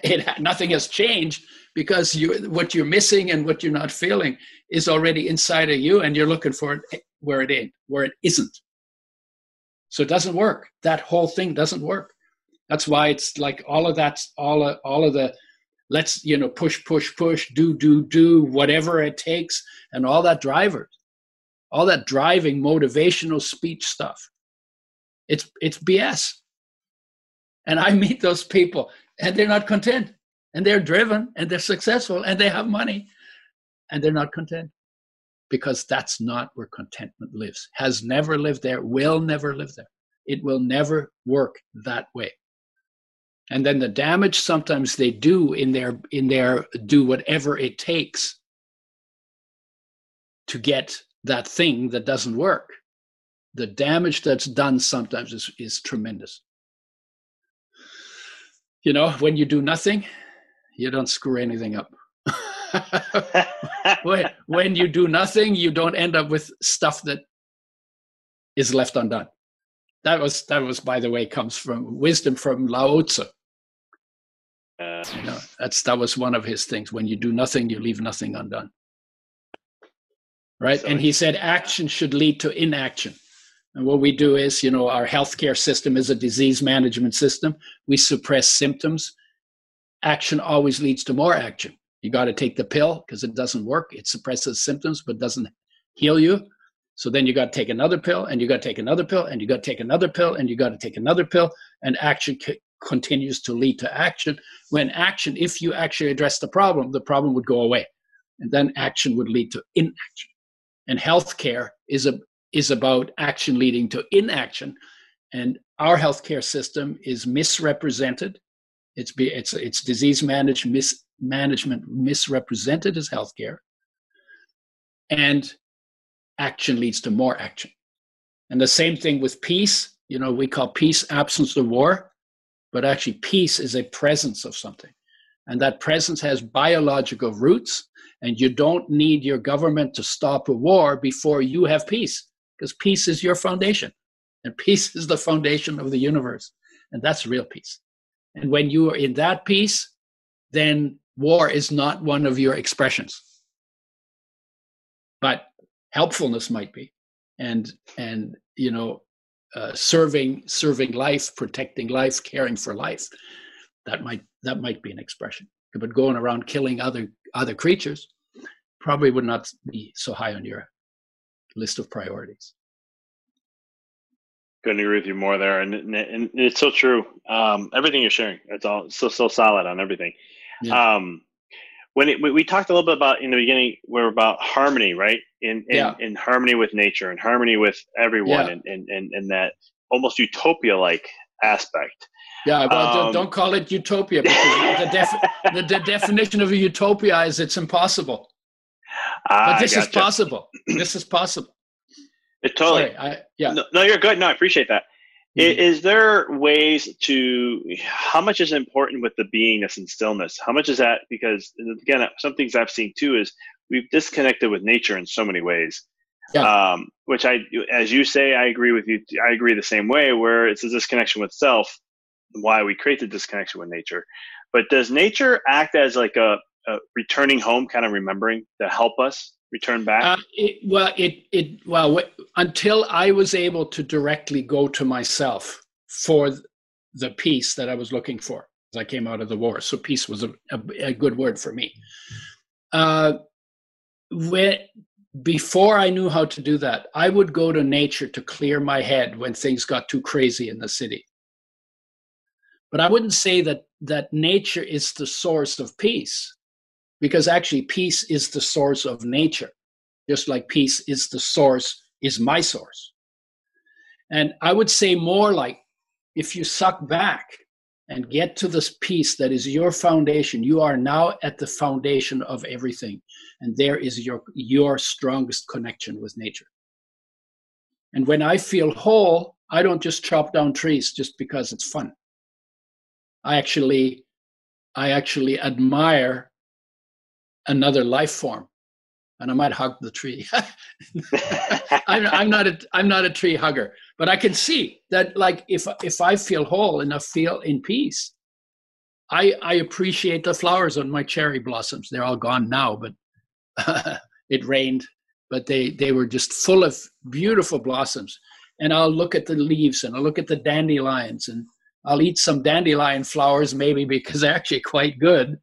it nothing has changed because you what you're missing and what you're not feeling is already inside of you and you're looking for it where it ain't where it isn't. So it doesn't work. That whole thing doesn't work. That's why it's like all of that, all of, all of the let's you know push push push do do do whatever it takes and all that drivers all that driving motivational speech stuff it's it's bs and i meet those people and they're not content. And they're driven and they're successful and they have money and they're not content. Because that's not where contentment lives. Has never lived there will never live there. It will never work that way. And then the damage sometimes they do in their in their do whatever it takes to get that thing that doesn't work the damage that's done sometimes is, is tremendous you know, when you do nothing, you don't screw anything up. when, when you do nothing, you don't end up with stuff that is left undone. That was that was, by the way, comes from wisdom from Lao Tzu. Uh, you know, that's that was one of his things. When you do nothing, you leave nothing undone. Right, so and he said action should lead to inaction. And what we do is, you know, our healthcare system is a disease management system. We suppress symptoms. Action always leads to more action. You got to take the pill because it doesn't work. It suppresses symptoms but doesn't heal you. So then you got to take another pill and you got to take another pill and you got to take another pill and you got to take another pill and action c- continues to lead to action. When action, if you actually address the problem, the problem would go away. And then action would lead to inaction. And healthcare is a is about action leading to inaction. And our healthcare system is misrepresented. It's, be, it's, it's disease managed, mis, management misrepresented as healthcare. And action leads to more action. And the same thing with peace. You know, we call peace absence of war, but actually, peace is a presence of something. And that presence has biological roots. And you don't need your government to stop a war before you have peace because peace is your foundation and peace is the foundation of the universe and that's real peace. And when you are in that peace then war is not one of your expressions. But helpfulness might be and and you know uh, serving serving life protecting life caring for life that might that might be an expression. But going around killing other other creatures probably would not be so high on your list of priorities. Couldn't agree with you more there, and, and it's so true. Um, everything you're sharing, it's all so so solid on everything. Yeah. Um, when it, we talked a little bit about in the beginning, we're about harmony, right? In in, yeah. in harmony with nature and harmony with everyone, yeah. and, and and and that almost utopia like aspect. Yeah, well, um, don't, don't, call it utopia because the, def- the, the, definition of a utopia is it's impossible. But this is possible. This is possible. It totally. Sorry, I, yeah. No, no, you're good. No, I appreciate that. Mm-hmm. Is there ways to how much is important with the beingness and stillness? How much is that? Because again, some things I've seen too is we've disconnected with nature in so many ways. Yeah. Um, which I, as you say, I agree with you. I agree the same way. Where it's a disconnection with self, why we create the disconnection with nature. But does nature act as like a, a returning home, kind of remembering to help us return back? Uh, it, well, it it well until I was able to directly go to myself for the peace that I was looking for as I came out of the war. So peace was a, a, a good word for me. Uh, when before I knew how to do that, I would go to nature to clear my head when things got too crazy in the city. But I wouldn't say that that nature is the source of peace because actually peace is the source of nature just like peace is the source is my source. And i would say more like if you suck back and get to this peace that is your foundation you are now at the foundation of everything. And there is your your strongest connection with nature. And when i feel whole i don't just chop down trees just because it's fun. I actually i actually admire another life form and I might hug the tree. I'm, I'm, not a I'm not a tree hugger, but I can see that like if if I feel whole and I feel in peace, I I appreciate the flowers on my cherry blossoms. They're all gone now, but it rained, but they they were just full of beautiful blossoms. And I'll look at the leaves and I'll look at the dandelions and I'll eat some dandelion flowers maybe because they're actually quite good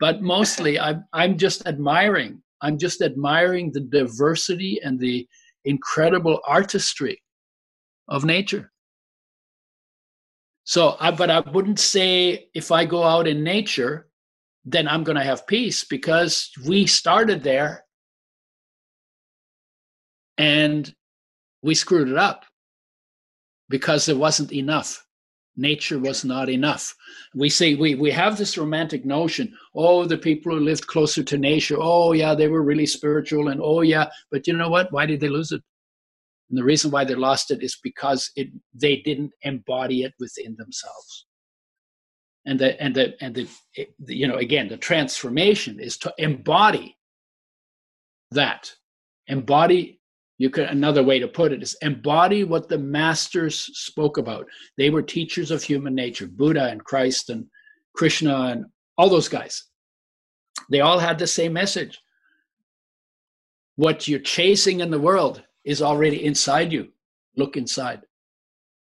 but mostly I'm, I'm just admiring i'm just admiring the diversity and the incredible artistry of nature. So I, but i wouldn't say if i go out in nature then i'm going to have peace because we started there and we screwed it up because there wasn't enough nature was not enough. We say we we have this romantic notion, oh, the people who lived closer to nature, oh yeah, they were really spiritual, and oh yeah, but you know what? Why did they lose it? And the reason why they lost it is because it they didn't embody it within themselves. And the and the and the, the you know again the transformation is to embody that embody you could another way to put it is embody what the masters spoke about. They were teachers of human nature buddha and christ and krishna and all those guys. They all had the same message. What you're chasing in the world is already inside you. Look inside.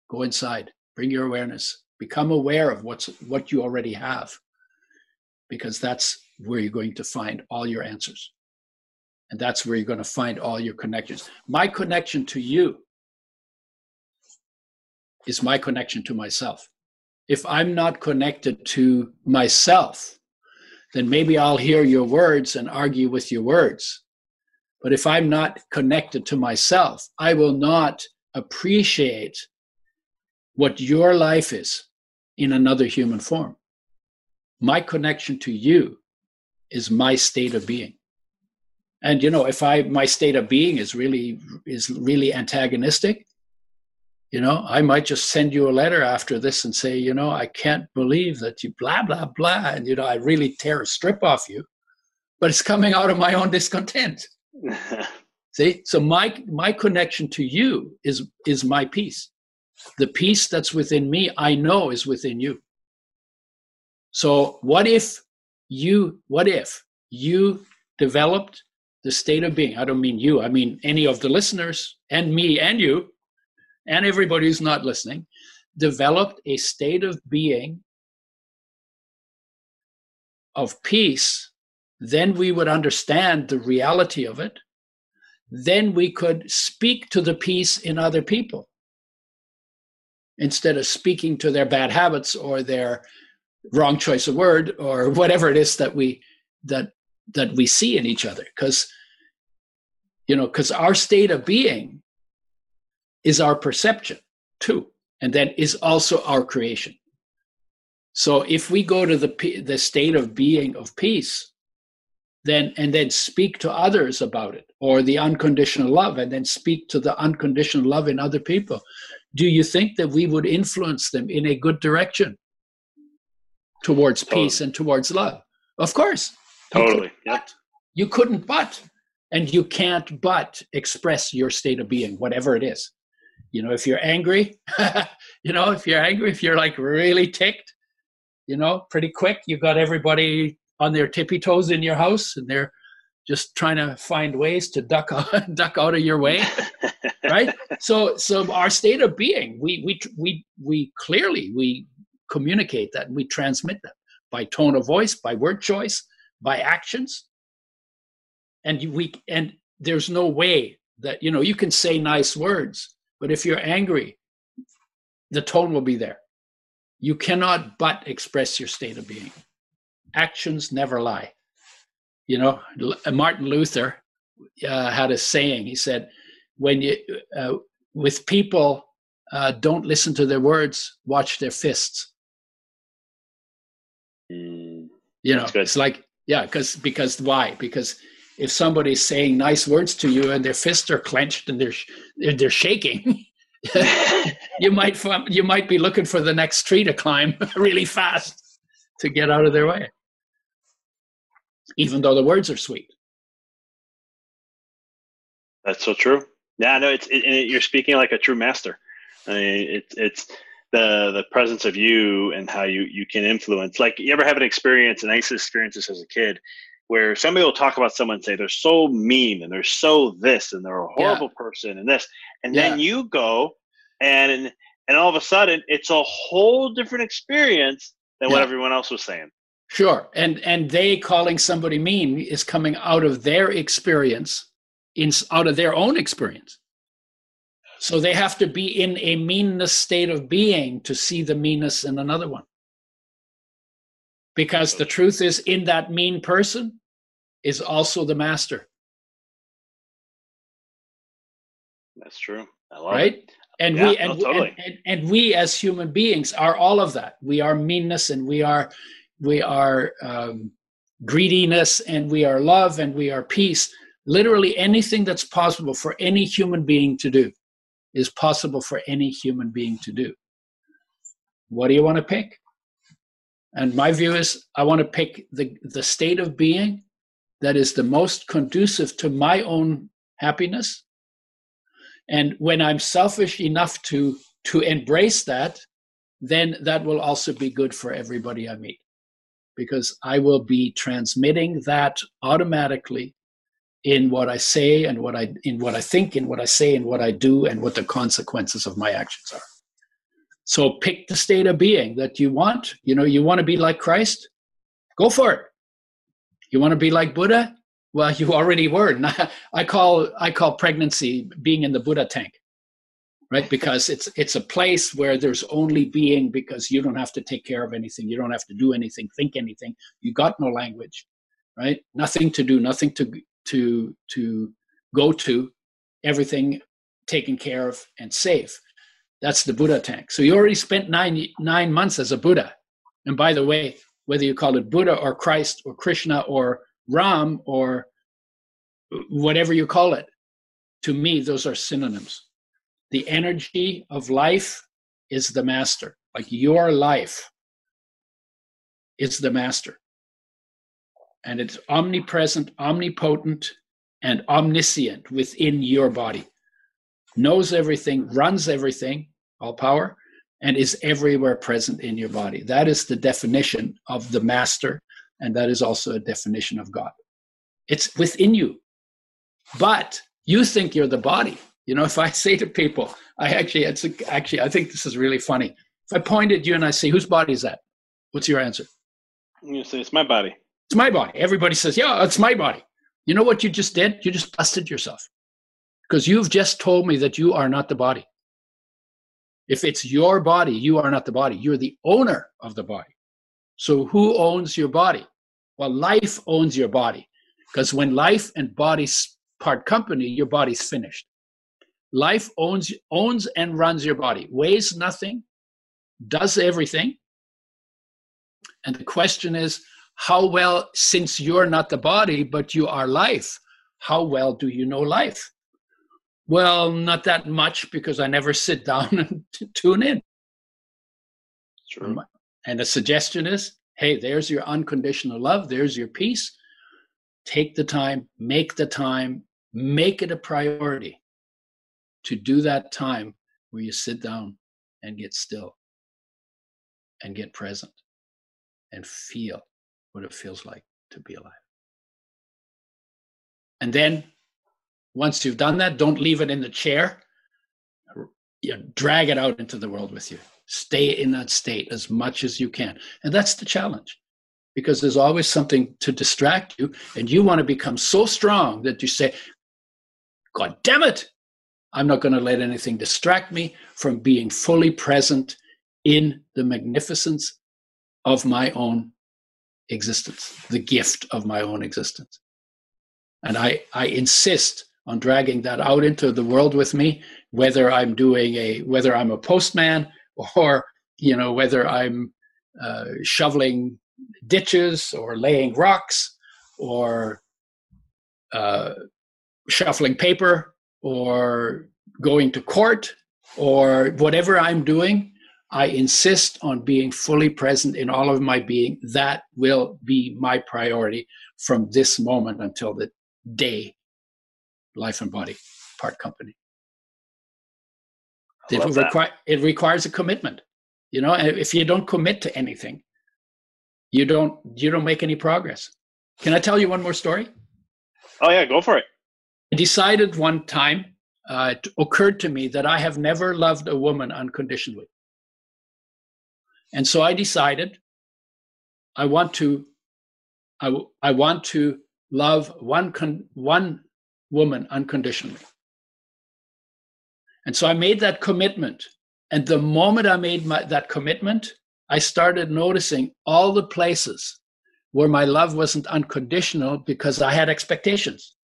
Go inside. Bring your awareness. Become aware of what's what you already have because that's where you're going to find all your answers and that's where you're going to find all your connections. My connection to you is my connection to myself. If I'm not connected to myself, then maybe I'll hear your words and argue with your words. But if I'm not connected to myself, I will not appreciate what your life is in another human form. My connection to you is my state of being and you know if i my state of being is really is really antagonistic you know i might just send you a letter after this and say you know i can't believe that you blah blah blah and you know i really tear a strip off you but it's coming out of my own discontent. See? So my my connection to you is is my peace. The peace that's within me i know is within you. So what if you what if you developed the state of being. I don't mean you, I mean any of the listeners and me and you and everybody who's not listening, developed a state of being of peace, then we would understand the reality of it. Then we could speak to the peace in other people. instead of speaking to their bad habits or their wrong choice of word or whatever it is that we that that we see in each other because you know because our state of being is our perception too and then is also our creation. So if we go to the the state of being of peace then and then speak to others about it or the unconditional love and then speak to the unconditional love in other people do you think that we would influence them in a good direction towards totally. peace and towards love? Of course totally you couldn't, you couldn't but and you can't but express your state of being whatever it is. You know if you're angry you know if you're angry if you're like really ticked you know pretty quick you've got everybody on their tippy toes in your house and they're just trying to find ways to duck out, duck out of your way right? So so our state of being we we we we clearly we communicate that and we transmit that by tone of voice by word choice by actions and we and there's no way that you know you can say nice words but if you're angry the tone will be there you cannot but express your state of being actions never lie. You know, Martin Luther uh, had a saying. He said, "When you uh, with people, uh, don't listen to their words, watch their fists." Mm, you know, it's like yeah, because because why? Because if somebody's saying nice words to you and their fists are clenched and they're they're, they're shaking. you might you might be looking for the next tree to climb really fast to get out of their way even though the words are sweet. That's so true. Yeah, no, it's it, it, you're speaking like a true master. I mean, it's it's the the presence of you and how you you can influence. Like, you ever have an experience, and I used to experience this as a kid, where somebody will talk about someone and say they're so mean and they're so this and they're a horrible yeah. person and this, and yeah. then you go and and all of a sudden it's a whole different experience than yeah. what everyone else was saying. Sure. And and they calling somebody mean is coming out of their experience, in out of their own experience. So they have to be in a meanness state of being to see the meanness in another one. Because the truth is, in that mean person is also the master. That's true. I love right? It. And yeah, we and, no, totally. and, and, and we as human beings are all of that. We are meanness and we are we are um, greediness, and we are love, and we are peace. Literally anything that's possible for any human being to do is possible for any human being to do. What do you want to pick? And my view is I want to pick the, the state of being that is the most conducive to my own happiness. And when I'm selfish enough to to embrace that, then that will also be good for everybody I meet because I will be transmitting that automatically in what I say and what I in what I think and what I say and what I do and what the consequences of my actions are. So pick the state of being that you want. You know, you want to be like Christ? Go for it. You want to be like Buddha? Well, you already were. I call I call pregnancy being in the Buddha tank right because it's it's a place where there's only being because you don't have to take care of anything you don't have to do anything think anything you got no language right nothing to do nothing to to to go to everything taken care of and safe that's the buddha tank so you already spent nine nine months as a buddha and by the way whether you call it buddha or christ or krishna or ram or whatever you call it to me those are synonyms the energy of life is the master. Like your life is the master. And it's omnipresent, omnipotent, and omniscient within your body. Knows everything, runs everything, all power, and is everywhere present in your body. That is the definition of the master, and that is also a definition of God. It's within you. But you think you're the body. You know, if I say to people, I actually, it's a, actually, I think this is really funny. If I point at you and I say, whose body is that? What's your answer? You say, it's my body. It's my body. Everybody says, yeah, it's my body. You know what you just did? You just busted yourself because you've just told me that you are not the body. If it's your body, you are not the body. You're the owner of the body. So who owns your body? Well, life owns your body. Because when life and body part company, your body's finished. Life owns owns and runs your body, weighs nothing, does everything. And the question is, how well, since you're not the body, but you are life, how well do you know life? Well, not that much because I never sit down and tune in. True. And the suggestion is hey, there's your unconditional love, there's your peace. Take the time, make the time, make it a priority to do that time where you sit down and get still and get present and feel what it feels like to be alive. And then once you've done that, don't leave it in the chair. You drag it out into the world with you. Stay in that state as much as you can. And that's the challenge because there's always something to distract you. And you want to become so strong that you say, God damn it, I'm not going to let anything distract me from being fully present in the magnificence of my own existence, the gift of my own existence. And I, I insist on dragging that out into the world with me, whether I'm doing a, whether I'm a postman or, you know, whether I'm uh, shoveling ditches or laying rocks or uh, shuffling paper or going to court or whatever I'm doing, I insist on being fully present in all of my being. That will be my priority from this moment until the day life and body part company. It, require, it requires a commitment. You know, if you don't commit to anything, you don't you don't make any progress. Can I tell you one more story? Oh yeah, go for it. I decided one time, uh, it occurred to me that I have never loved a woman unconditionally. And so I decided I want to, I, I want to love one, con, one woman unconditionally. And so I made that commitment. And the moment I made my, that commitment, I started noticing all the places where my love wasn't unconditional because I had expectations.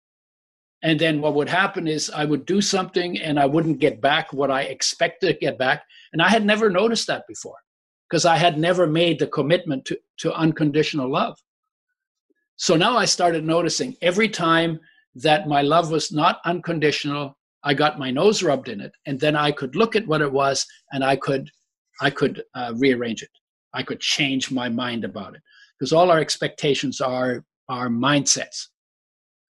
And then what would happen is I would do something and I wouldn't get back what I expected to get back. And I had never noticed that before because I had never made the commitment to, to unconditional love. So now I started noticing every time that my love was not unconditional, I got my nose rubbed in it. And then I could look at what it was and I could, I could uh, rearrange it. I could change my mind about it because all our expectations are, are mindsets.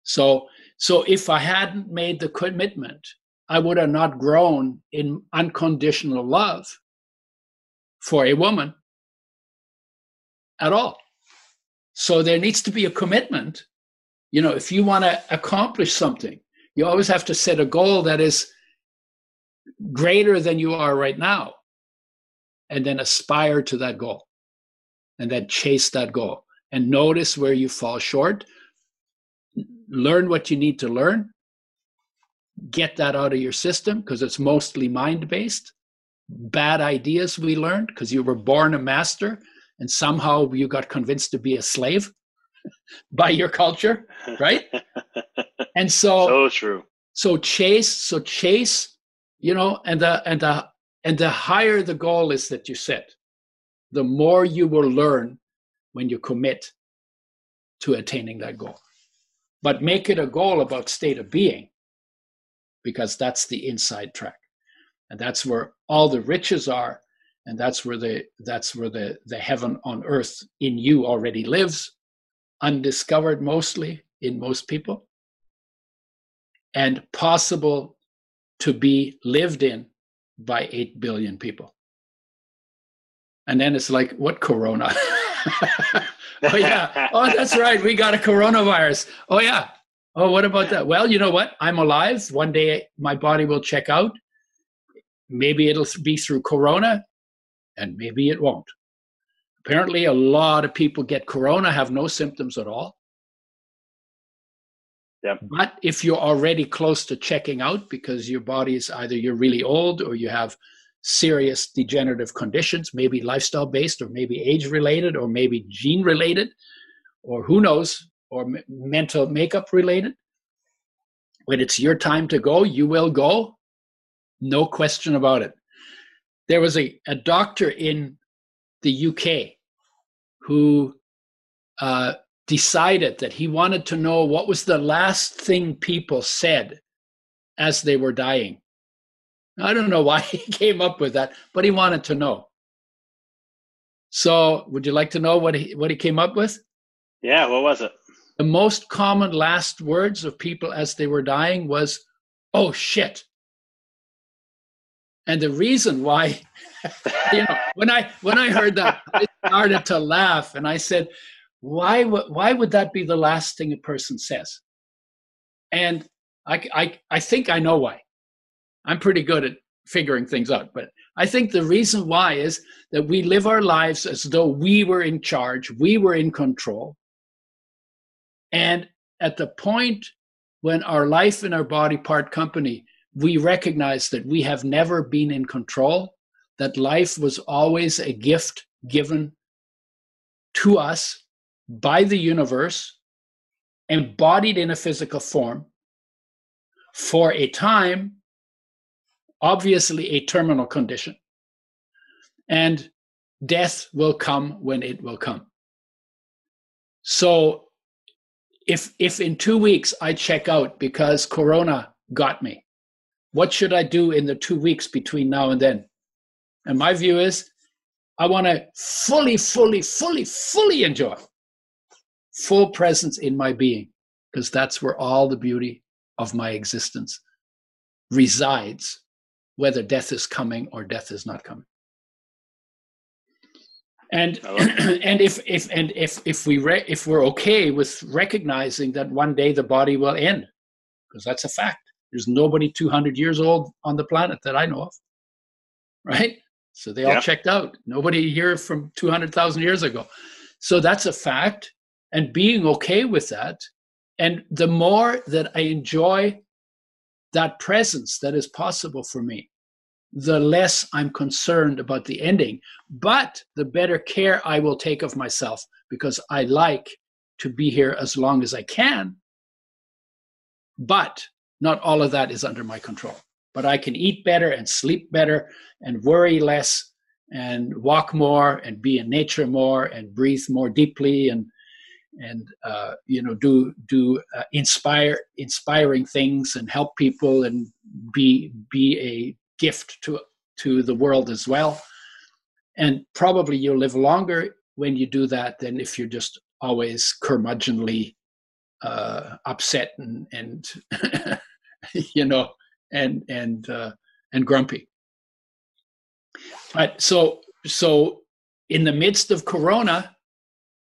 So so if I hadn't made the commitment, I would have not grown in unconditional love for a woman at all. So there needs to be a commitment. You know, if you want to accomplish something, you always have to set a goal that is greater than you are right now and then aspire to that goal and then chase that goal and notice where you fall short learn what you need to learn, get that out of your system because it's mostly mind based. Bad ideas we learned because you were born a master and somehow you got convinced to be a slave by your culture, right? and so, so true. So chase, so chase, you know, and the and the and the higher the goal is that you set, the more you will learn when you commit to attaining that goal but make it a goal about state of being because that's the inside track and that's where all the riches are and that's where the that's where the the heaven on earth in you already lives undiscovered mostly in most people and possible to be lived in by 8 billion people and then it's like what corona oh yeah. Oh, that's right. We got a coronavirus. Oh yeah. Oh, what about that? Well, you know what? I'm alive. One day my body will check out. Maybe it'll be through corona, and maybe it won't. Apparently, a lot of people get corona, have no symptoms at all. Yep. But if you're already close to checking out because your body is either you're really old or you have serious degenerative conditions, maybe lifestyle based, or maybe age related, or maybe gene related, or who knows, or mental makeup related. When it's your time to go, you will go. No question about it. There was a, a doctor in the UK who uh, decided that he wanted to know what was the last thing people said as they were dying. I don't know why he came up with that, but he wanted to know. So, would you like to know what he what he came up with? Yeah, what was it? The most common last words of people as they were dying was, "Oh shit." And the reason why, you know, when I when I heard that, I started to laugh, and I said, "Why would why would that be the last thing a person says?" And I I I think I know why. I'm pretty good at figuring things out, but I think the reason why is that we live our lives as though we were in charge, we were in control. And at the point when our life and our body part company, we recognize that we have never been in control, that life was always a gift given to us by the universe, embodied in a physical form for a time obviously a terminal condition. And death will come when it will come. So if if in 2 weeks I check out because corona got me, what should I do in the 2 weeks between now and then? And my view is I want to fully fully fully fully enjoy full presence in my being because that's where all the beauty of my existence resides whether death is coming or death is not coming. And and if if and if if we re, if we're okay with recognizing that one day the body will end, because that's a fact. There's nobody 200 years old on the planet that I know of, right? So they all yeah. checked out. Nobody here from 200,000 years ago. So that's a fact. And being okay with that, and the more that I enjoy that presence that is possible for me, the less I'm concerned about the ending. But the better care I will take of myself because I like to be here as long as I can. But not all of that is under my control. But I can eat better and sleep better and worry less and walk more and be in nature more and breathe more deeply and and uh, you know do do uh, inspire inspiring things and help people and be be a gift to to the world as well and probably you'll live longer when you do that than if you're just always curmudgeonly uh, upset and and you know and and uh, and grumpy. But so so in the midst of corona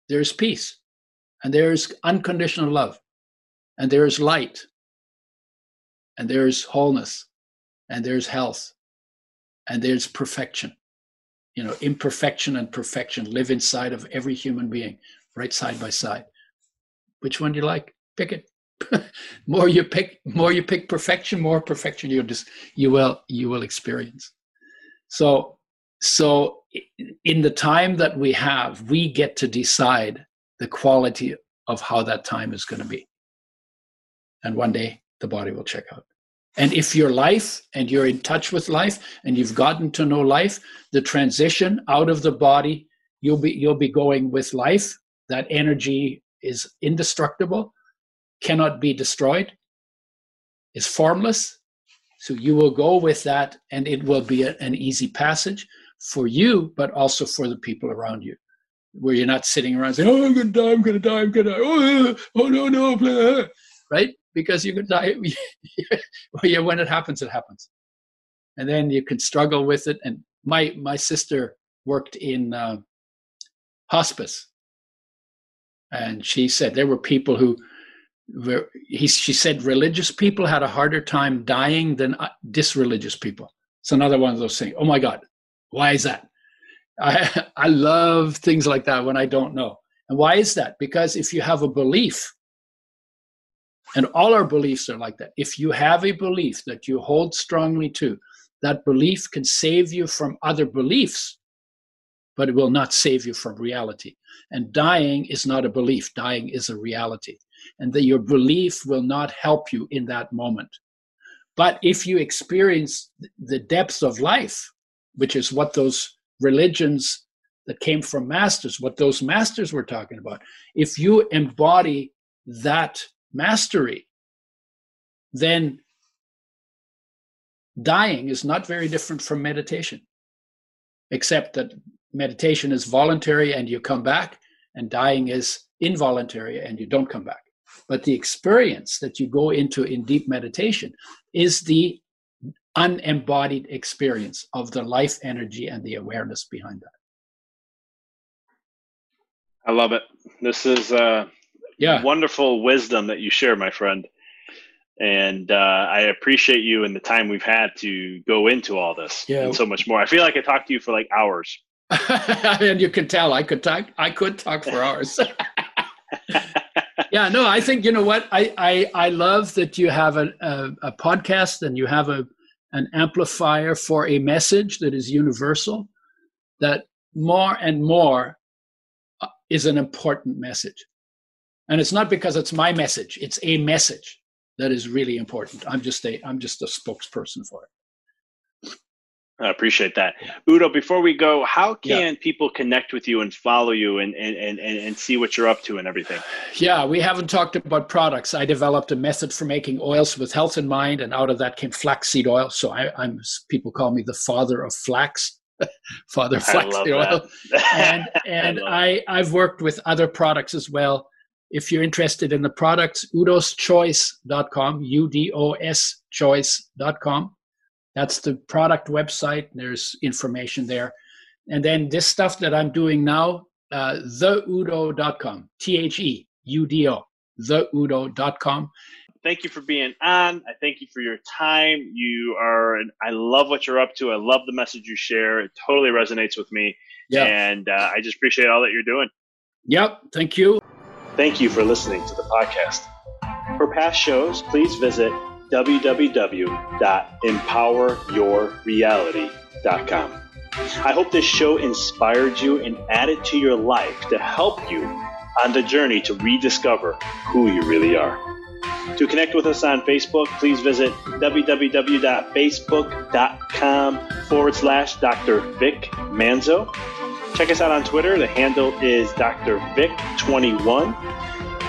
there's peace and there's unconditional love and there's light and there's wholeness and there's health and there's perfection. You know imperfection and perfection live inside of every human being right side by side which one do you like pick it more you pick more you pick perfection more perfection you just you will you will experience so so in the time that we have we get to decide the quality of how that time is going to be. And one day the body will check out. And if your life and you're in touch with life and you've gotten to know life, the transition out of the body, you'll be you'll be going with life. That energy is indestructible, cannot be destroyed, is formless. So you will go with that, and it will be a, an easy passage for you, but also for the people around you where you're not sitting around saying, "Oh, I'm gonna die, I'm gonna die, I'm gonna die." Oh, oh no, no, right? Because you could die. when it happens, it happens, and then you can struggle with it. And my my sister worked in uh, hospice, and she said there were people who were. He, she said religious people had a harder time dying than uh, disreligious people. It's another one of those things. Oh my God, why is that? I, I love things like that when I don't know. And why is that? Because if you have a belief, and all our beliefs are like that, if you have a belief that you hold strongly to, that belief can save you from other beliefs, but it will not save you from reality. And dying is not a belief, dying is a reality. And that your belief will not help you in that moment. But if you experience the depth of life, which is what those religions that came from masters, what those masters were talking about, if you embody that mastery, then dying is not very different from meditation, except that meditation is voluntary and you come back, and dying is involuntary and you don't come back. But the experience that you go into in deep meditation is the unembodied experience of the life energy and the awareness behind that. I love it. This is uh, yeah wonderful wisdom that you share, my friend. And uh, I appreciate you and the time we've had to go into all this yeah. and so much more. I feel like I talked to you for like hours. and you can tell I could talk. I could talk for hours. yeah, no, I think you know what I I, I love that you have a, a, a podcast and you have a an amplifier for a message that is universal. That more and more uh, is an important message, and it's not because it's my message; it's a message that is really important. I'm just a I'm just a spokesperson for it. I appreciate that. Udo, before we go, how can yeah. people connect with you and follow you and, and, and, and see what you're up to and everything? Yeah, we haven't talked about products. I developed a method for making oils with health in mind, and out of that came flaxseed oil. So I, am people call me the father of flax, father flaxseed oil. and and I, I, I've worked with other products as well. If you're interested in the products, udoschoice.com, U-D-O-S choice.com that's the product website. There's information there. And then this stuff that I'm doing now, uh, theudo.com, T H E U D O, theudo.com. Thank you for being on. I thank you for your time. You are, I love what you're up to. I love the message you share. It totally resonates with me. Yeah. And uh, I just appreciate all that you're doing. Yep. Thank you. Thank you for listening to the podcast. For past shows, please visit www.empoweryourreality.com. I hope this show inspired you and added to your life to help you on the journey to rediscover who you really are. To connect with us on Facebook, please visit www.facebook.com forward slash Dr. Vic Manzo. Check us out on Twitter. The handle is Dr. Vic21.